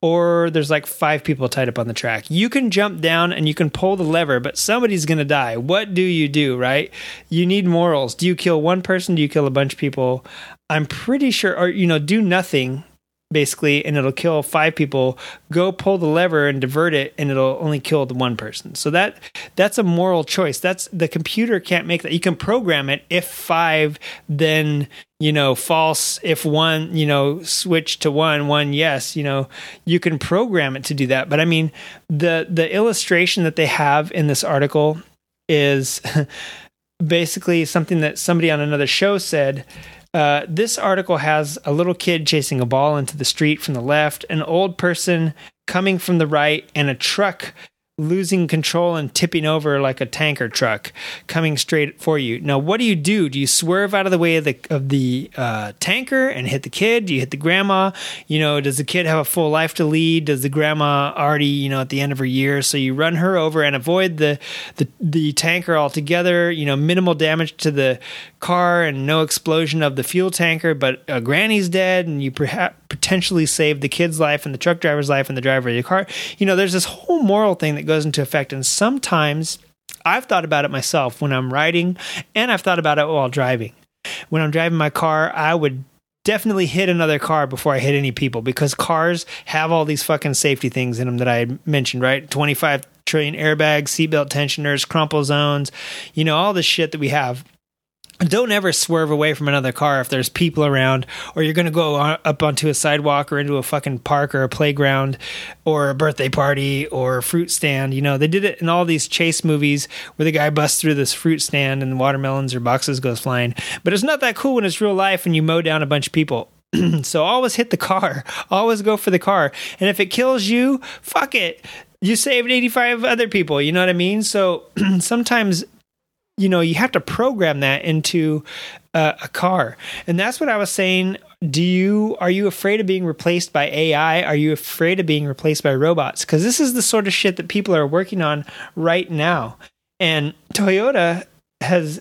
or there's like five people tied up on the track. You can jump down and you can pull the lever but somebody's going to die. What do you do right? You need morals. Do you kill one person? Do you kill a bunch of people? I'm pretty sure or you know do nothing basically and it'll kill five people. Go pull the lever and divert it and it'll only kill the one person. So that that's a moral choice. That's the computer can't make that. You can program it if five then you know false if one you know switch to one one yes you know. You can program it to do that. But i mean the the illustration that they have in this article is (laughs) basically something that somebody on another show said uh, this article has a little kid chasing a ball into the street from the left, an old person coming from the right, and a truck losing control and tipping over like a tanker truck coming straight for you. Now, what do you do? Do you swerve out of the way of the of the uh, tanker and hit the kid? Do you hit the grandma? You know, does the kid have a full life to lead? Does the grandma already, you know, at the end of her year? So you run her over and avoid the the the tanker altogether. You know, minimal damage to the car and no explosion of the fuel tanker, but uh, granny's dead, and you perhaps potentially save the kid's life and the truck driver's life and the driver of the car. You know, there's this whole moral thing that goes into effect, and sometimes I've thought about it myself when I'm riding, and I've thought about it while driving. When I'm driving my car, I would definitely hit another car before I hit any people because cars have all these fucking safety things in them that I mentioned, right? 25 trillion airbags, seatbelt tensioners, crumple zones, you know, all the shit that we have don't ever swerve away from another car if there's people around or you're going to go up onto a sidewalk or into a fucking park or a playground or a birthday party or a fruit stand. You know they did it in all these chase movies where the guy busts through this fruit stand and watermelons or boxes goes flying. But it's not that cool when it's real life and you mow down a bunch of people. (clears throat) So always hit the car. (laughs) Always go for the car. And if it kills you fuck it. You saved 85 other people. You know what i mean? So (clears throat) sometimes you know you have to program that into uh, a car and that's what i was saying do you are you afraid of being replaced by ai are you afraid of being replaced by robots because this is the sort of shit that people are working on right now and toyota has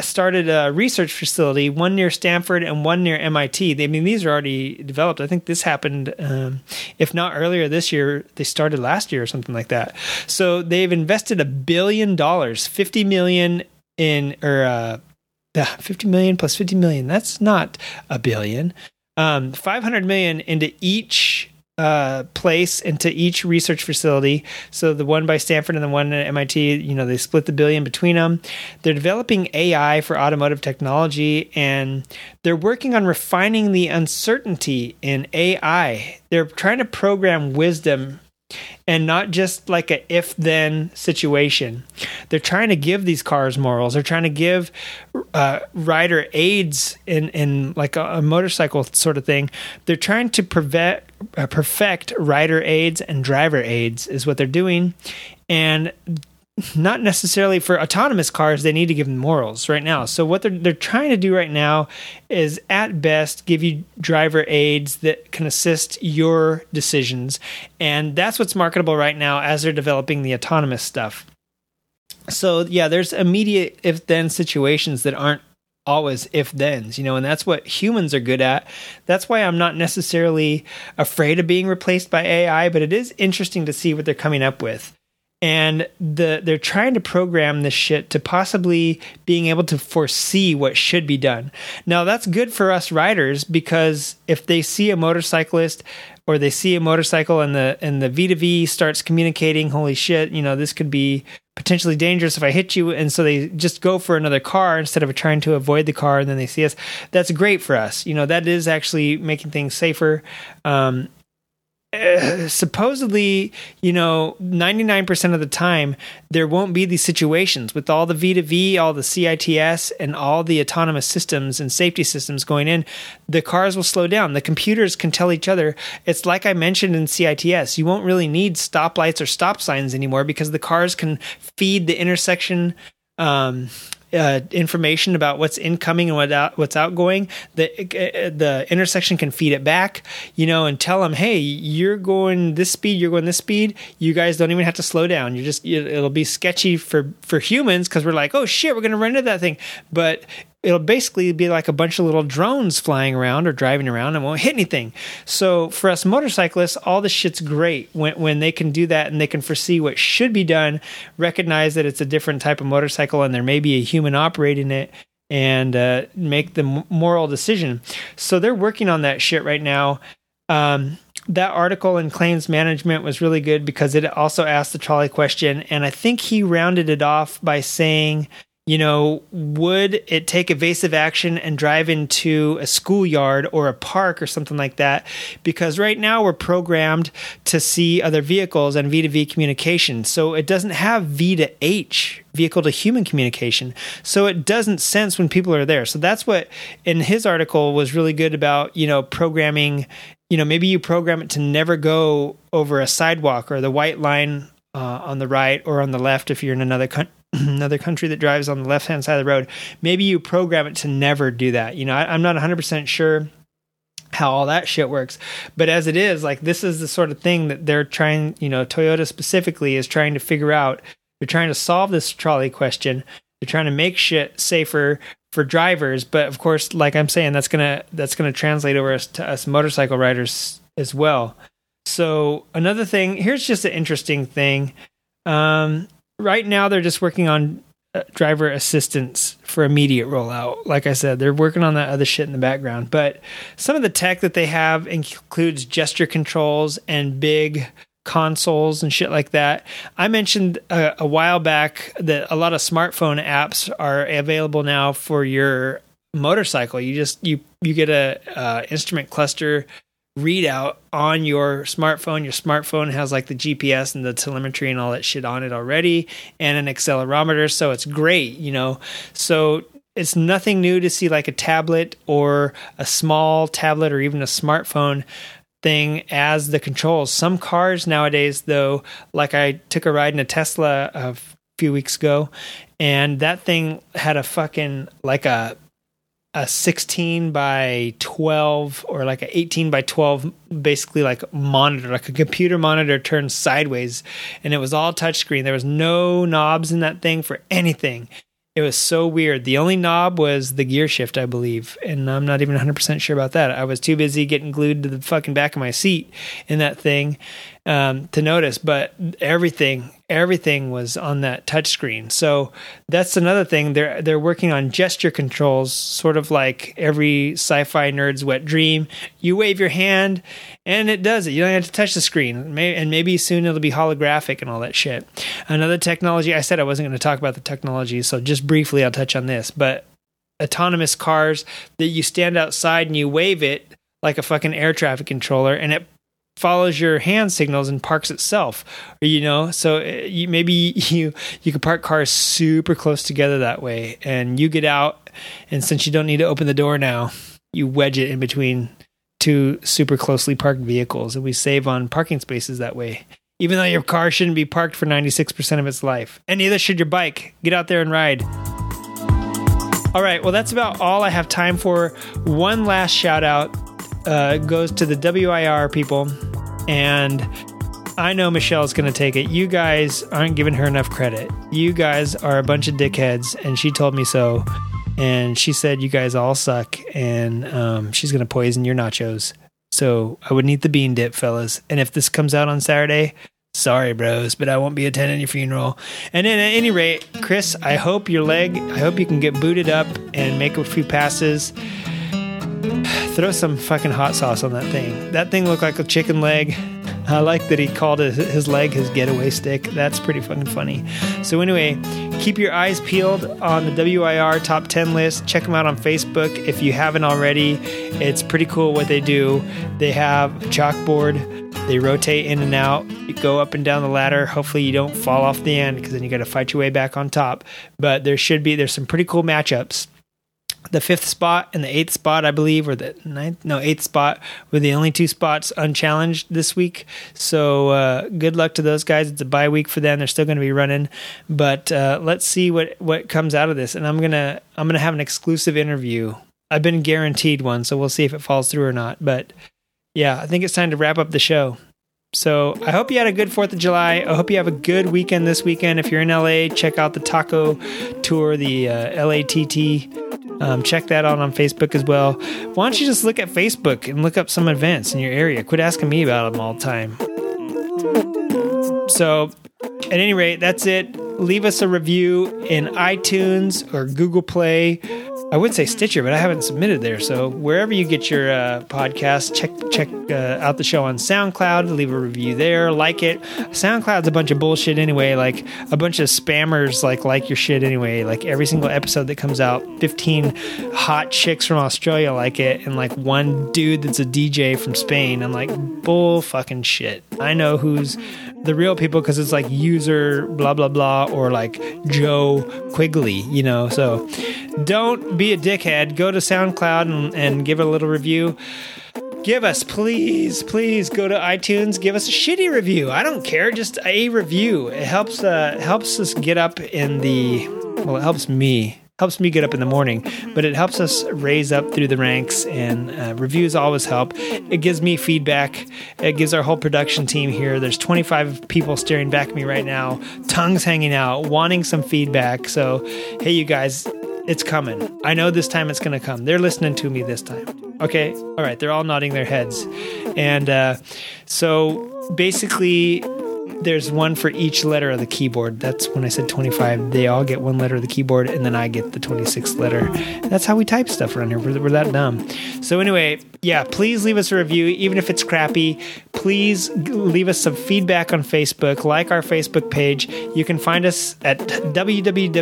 started a research facility, one near Stanford and one near MIT. I mean, these are already developed. I think this happened, um, if not earlier this year, they started last year or something like that. So they've invested a billion dollars, fifty million in or uh, 50 million plus 50 million. That's not a billion. Um, 500 million into each uh, place into each research facility. So the one by Stanford and the one at MIT, you know, they split the billion between them. They're developing AI for automotive technology and they're working on refining the uncertainty in AI. They're trying to program wisdom and not just like a if then situation. They're trying to give these cars morals. They're trying to give uh, rider aids in in like a, a, motorcycle sort of thing. They're trying to prevent uh, perfect rider aids and driver aids is what they're doing, and not necessarily for autonomous cars they need to give them morals right now so what they're, they're trying to do right now is at best give you driver aids that can assist your decisions and that's what's marketable right now as they're developing the autonomous stuff so yeah there's immediate if then situations that aren't always if thens, you know, and that's what humans are good at. That's why I'm not necessarily afraid of being replaced by AI, but it is interesting to see what they're coming up with. And the they're trying to program this shit to possibly being able to foresee what should be done. Now that's good for us riders because if they see a motorcyclist or they see a motorcycle and the and the V2V starts communicating, holy shit, you know, this could be potentially dangerous if I hit you. And so they just go for another car instead of trying to avoid the car and then they see us. That's great for us. You know, that is actually making things safer. Um, uh, supposedly, you know, 99% of the time, there won't be these situations with all the V2V, all the CITS, and all the autonomous systems and safety systems going in. The cars will slow down. The computers can tell each other. It's like I mentioned in CITS, you won't really need stoplights or stop signs anymore because the cars can feed the intersection um, uh, information about what's incoming and what out, what's outgoing, the uh, the intersection can feed it back, you know, and tell them, hey, you're going this speed, you're going this speed. You guys don't even have to slow down. You're just it'll be sketchy for for humans because we're like, oh shit, we're gonna run into that thing, but it'll basically be like a bunch of little drones flying around or driving around and won't hit anything. So for us motorcyclists, all this shit's great when when they can do that and they can foresee what should be done, recognize that it's a different type of motorcycle and there may be a human operating it and uh, make the moral decision. So they're working on that shit right now. Um, that article in claims management was really good because it also asked the trolley question, and I think he rounded it off by saying you know, would it take evasive action and drive into a schoolyard or a park or something like that? Because right now we're programmed to see other vehicles and V2V communication. So it doesn't have V to H, vehicle to human communication. So it doesn't sense when people are there. So that's what in his article was really good about, you know, programming. You know, maybe you program it to never go over a sidewalk or the white line uh, on the right or on the left if you're in another country (clears throat) another country that drives on the left hand side of the road, maybe you program it to never do that. You know, I, am not 100% sure how all that shit works. But as it is, like this is the sort of thing that they're trying, you know, Toyota specifically is trying to figure out. They're trying to solve this trolley question. They're trying to make shit safer for drivers, but of course, like I'm saying, that's gonna that's gonna translate over us to us motorcycle riders as well. So another thing, here's just an interesting thing. Um, right now they're just working on uh, driver assistance for immediate rollout. Like I said, they're working on that other shit in the background. But some of the tech that they have includes gesture controls and big consoles and shit like that. I mentioned a, a while back that a lot of smartphone apps are available now for your motorcycle. You just you you get a uh, instrument cluster readout on your smartphone. Your smartphone has like the GPS and the telemetry and all that shit on it already, and an accelerometer. So it's great, you know. So it's nothing new to see like a tablet or a small tablet or even a smartphone thing as the controls. Some cars nowadays, though, like I took a ride in a Tesla a few weeks ago, and that thing had a fucking like a a 16 by 12 or like an 18 by 12 basically like monitor like a computer monitor turned sideways and it was all touchscreen. There was no knobs in that thing for anything it was so weird the only knob was the gear shift i believe and i'm not even 100% sure about that i was too busy getting glued to the fucking back of my seat in that thing um, to notice but everything everything was on that touchscreen. So that's another thing. They're they're working on gesture controls, sort of like every sci-fi nerd's wet dream. You wave your hand, and it does it. You don't have to touch the screen. And maybe soon it'll be holographic and all that shit. Another technology. I said I wasn't going to talk about the technology, so just briefly I'll touch on this. But autonomous cars that you stand outside and you wave it like a fucking air traffic controller, and it follows your hand signals and parks itself you know so uh, you, maybe (laughs) you you could park cars super close together that way and you get out and since you don't need to open the door now you wedge it in between two super closely parked vehicles and we save on parking spaces that way even though your car shouldn't be parked for 96% of its life. And neither should your bike. Get out there and ride. All right, well, that's about all I have time for. One last shout out uh, goes to the WIR people. And I know Michelle's going to take it. You guys aren't giving her enough credit. You guys are a bunch of dickheads, and she told me so. And she said you guys all suck, and um, she's to poison your nachos. So I wouldn't eat the bean dip, fellas. And if this comes out on Saturday, sorry, bros, but I won't be attending your funeral. And then at any rate, Chris, I hope your leg, I hope you can get booted up and make a few passes. Throw some fucking hot sauce on that thing. That thing looked like a chicken leg. I like that he called his leg his getaway stick. That's pretty fucking funny. So, anyway, keep your eyes peeled on the WIR top 10 list. Check them out on Facebook if you haven't already. It's pretty cool what they do. They have a chalkboard, they rotate in and out. You go up and down the ladder. Hopefully, you don't fall off the end because then you got to fight your way back on top. But there should be, there's some pretty cool matchups the fifth spot and the eighth spot, I believe, or the ninth, no, eighth spot were the only two spots unchallenged this week. So uh, good luck to those guys. It's a bye week for them. They're still going to be running, but uh, let's see what what comes out of this. And I'm gonna I'm gonna have an exclusive interview. I've been guaranteed one, so we'll see if it falls through or not. But yeah, I think it's time to wrap up the show. So I hope you had a good Fourth of July. I hope you have a good weekend this weekend. If you're in LA, check out the taco tour, the uh, LATT um, check that out on Facebook as well. Why don't you just look at Facebook and look up some events in your area? Quit asking me about them all the time. So, at any rate, that's it. Leave us a review in iTunes or Google Play I would say Stitcher, but I haven't submitted there. So wherever you get your uh, podcast, check check uh, out the show on SoundCloud. Leave a review there, like it. SoundCloud's a bunch of bullshit anyway. Like a bunch of spammers like like your shit anyway. Like every single episode that comes out, fifteen hot chicks from Australia like it, and like one dude that's a DJ from Spain. I'm like bull fucking shit. I know who's the real people because it's like user blah blah blah or like Joe Quigley, you know. So don't be a dickhead. Go to SoundCloud and, and give a little review. Give us, please, please go to iTunes. Give us a shitty review. I don't care, just a review. It helps uh, helps us get up in the. Well, it helps me helps me get up in the morning, but it helps us raise up through the ranks. And uh, reviews always help. It gives me feedback. It gives our whole production team here. There's 25 people staring back at me right now, tongues hanging out, wanting some feedback. So, hey, you guys, it's coming. I know this time it's going to come. They're listening to me this time. Okay. All right. They're all nodding their heads. And uh, so basically, there's one for each letter of the keyboard. That's when I said 25. They all get one letter of the keyboard, and then I get the 26th letter. That's how we type stuff around here. We're, we're that dumb. So, anyway, yeah, please leave us a review, even if it's crappy. Please leave us some feedback on Facebook, like our Facebook page. You can find us at www.creative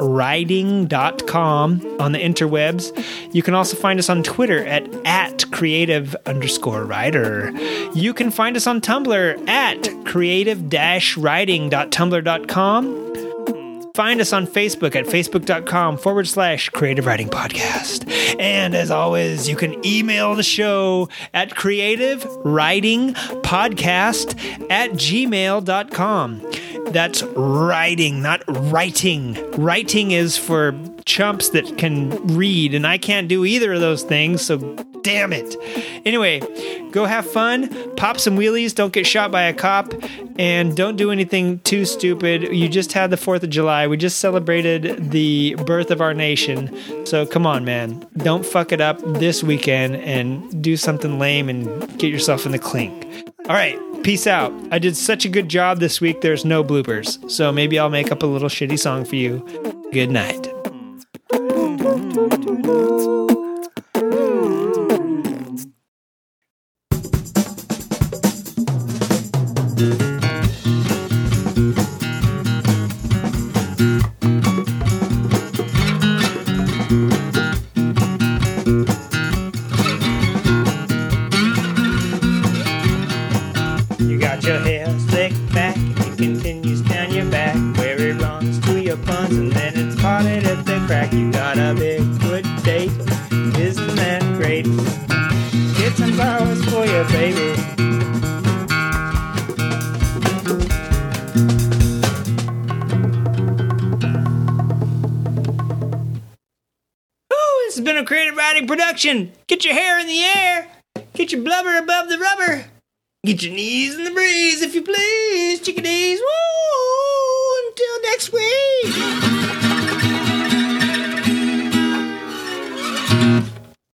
writing.com on the interwebs. You can also find us on Twitter at, at creative underscore writer. You can find us on Tumblr at creative-writing.tumblr.com. Find us on Facebook at facebook.com forward slash creative writing podcast. And as always, you can email the show at creative writing podcast at gmail.com. That's riding, not writing. Writing is for chumps that can read, and I can't do either of those things, so damn it. Anyway, go have fun, pop some wheelies, don't get shot by a cop, and don't do anything too stupid. You just had the 4th of July. We just celebrated the birth of our nation. So come on, man. Don't fuck it up this weekend and do something lame and get yourself in the clink. All right, peace out. I did such a good job this week, there's no bloopers. So maybe I'll make up a little shitty song for you. Good night. Got a Bigfoot date, isn't that great? Get some flowers for your baby. This has been a creative writing production. Get your hair in the air, get your blubber above the rubber. Get your knees in the breeze if you please, chickadees. Woo! Until next week.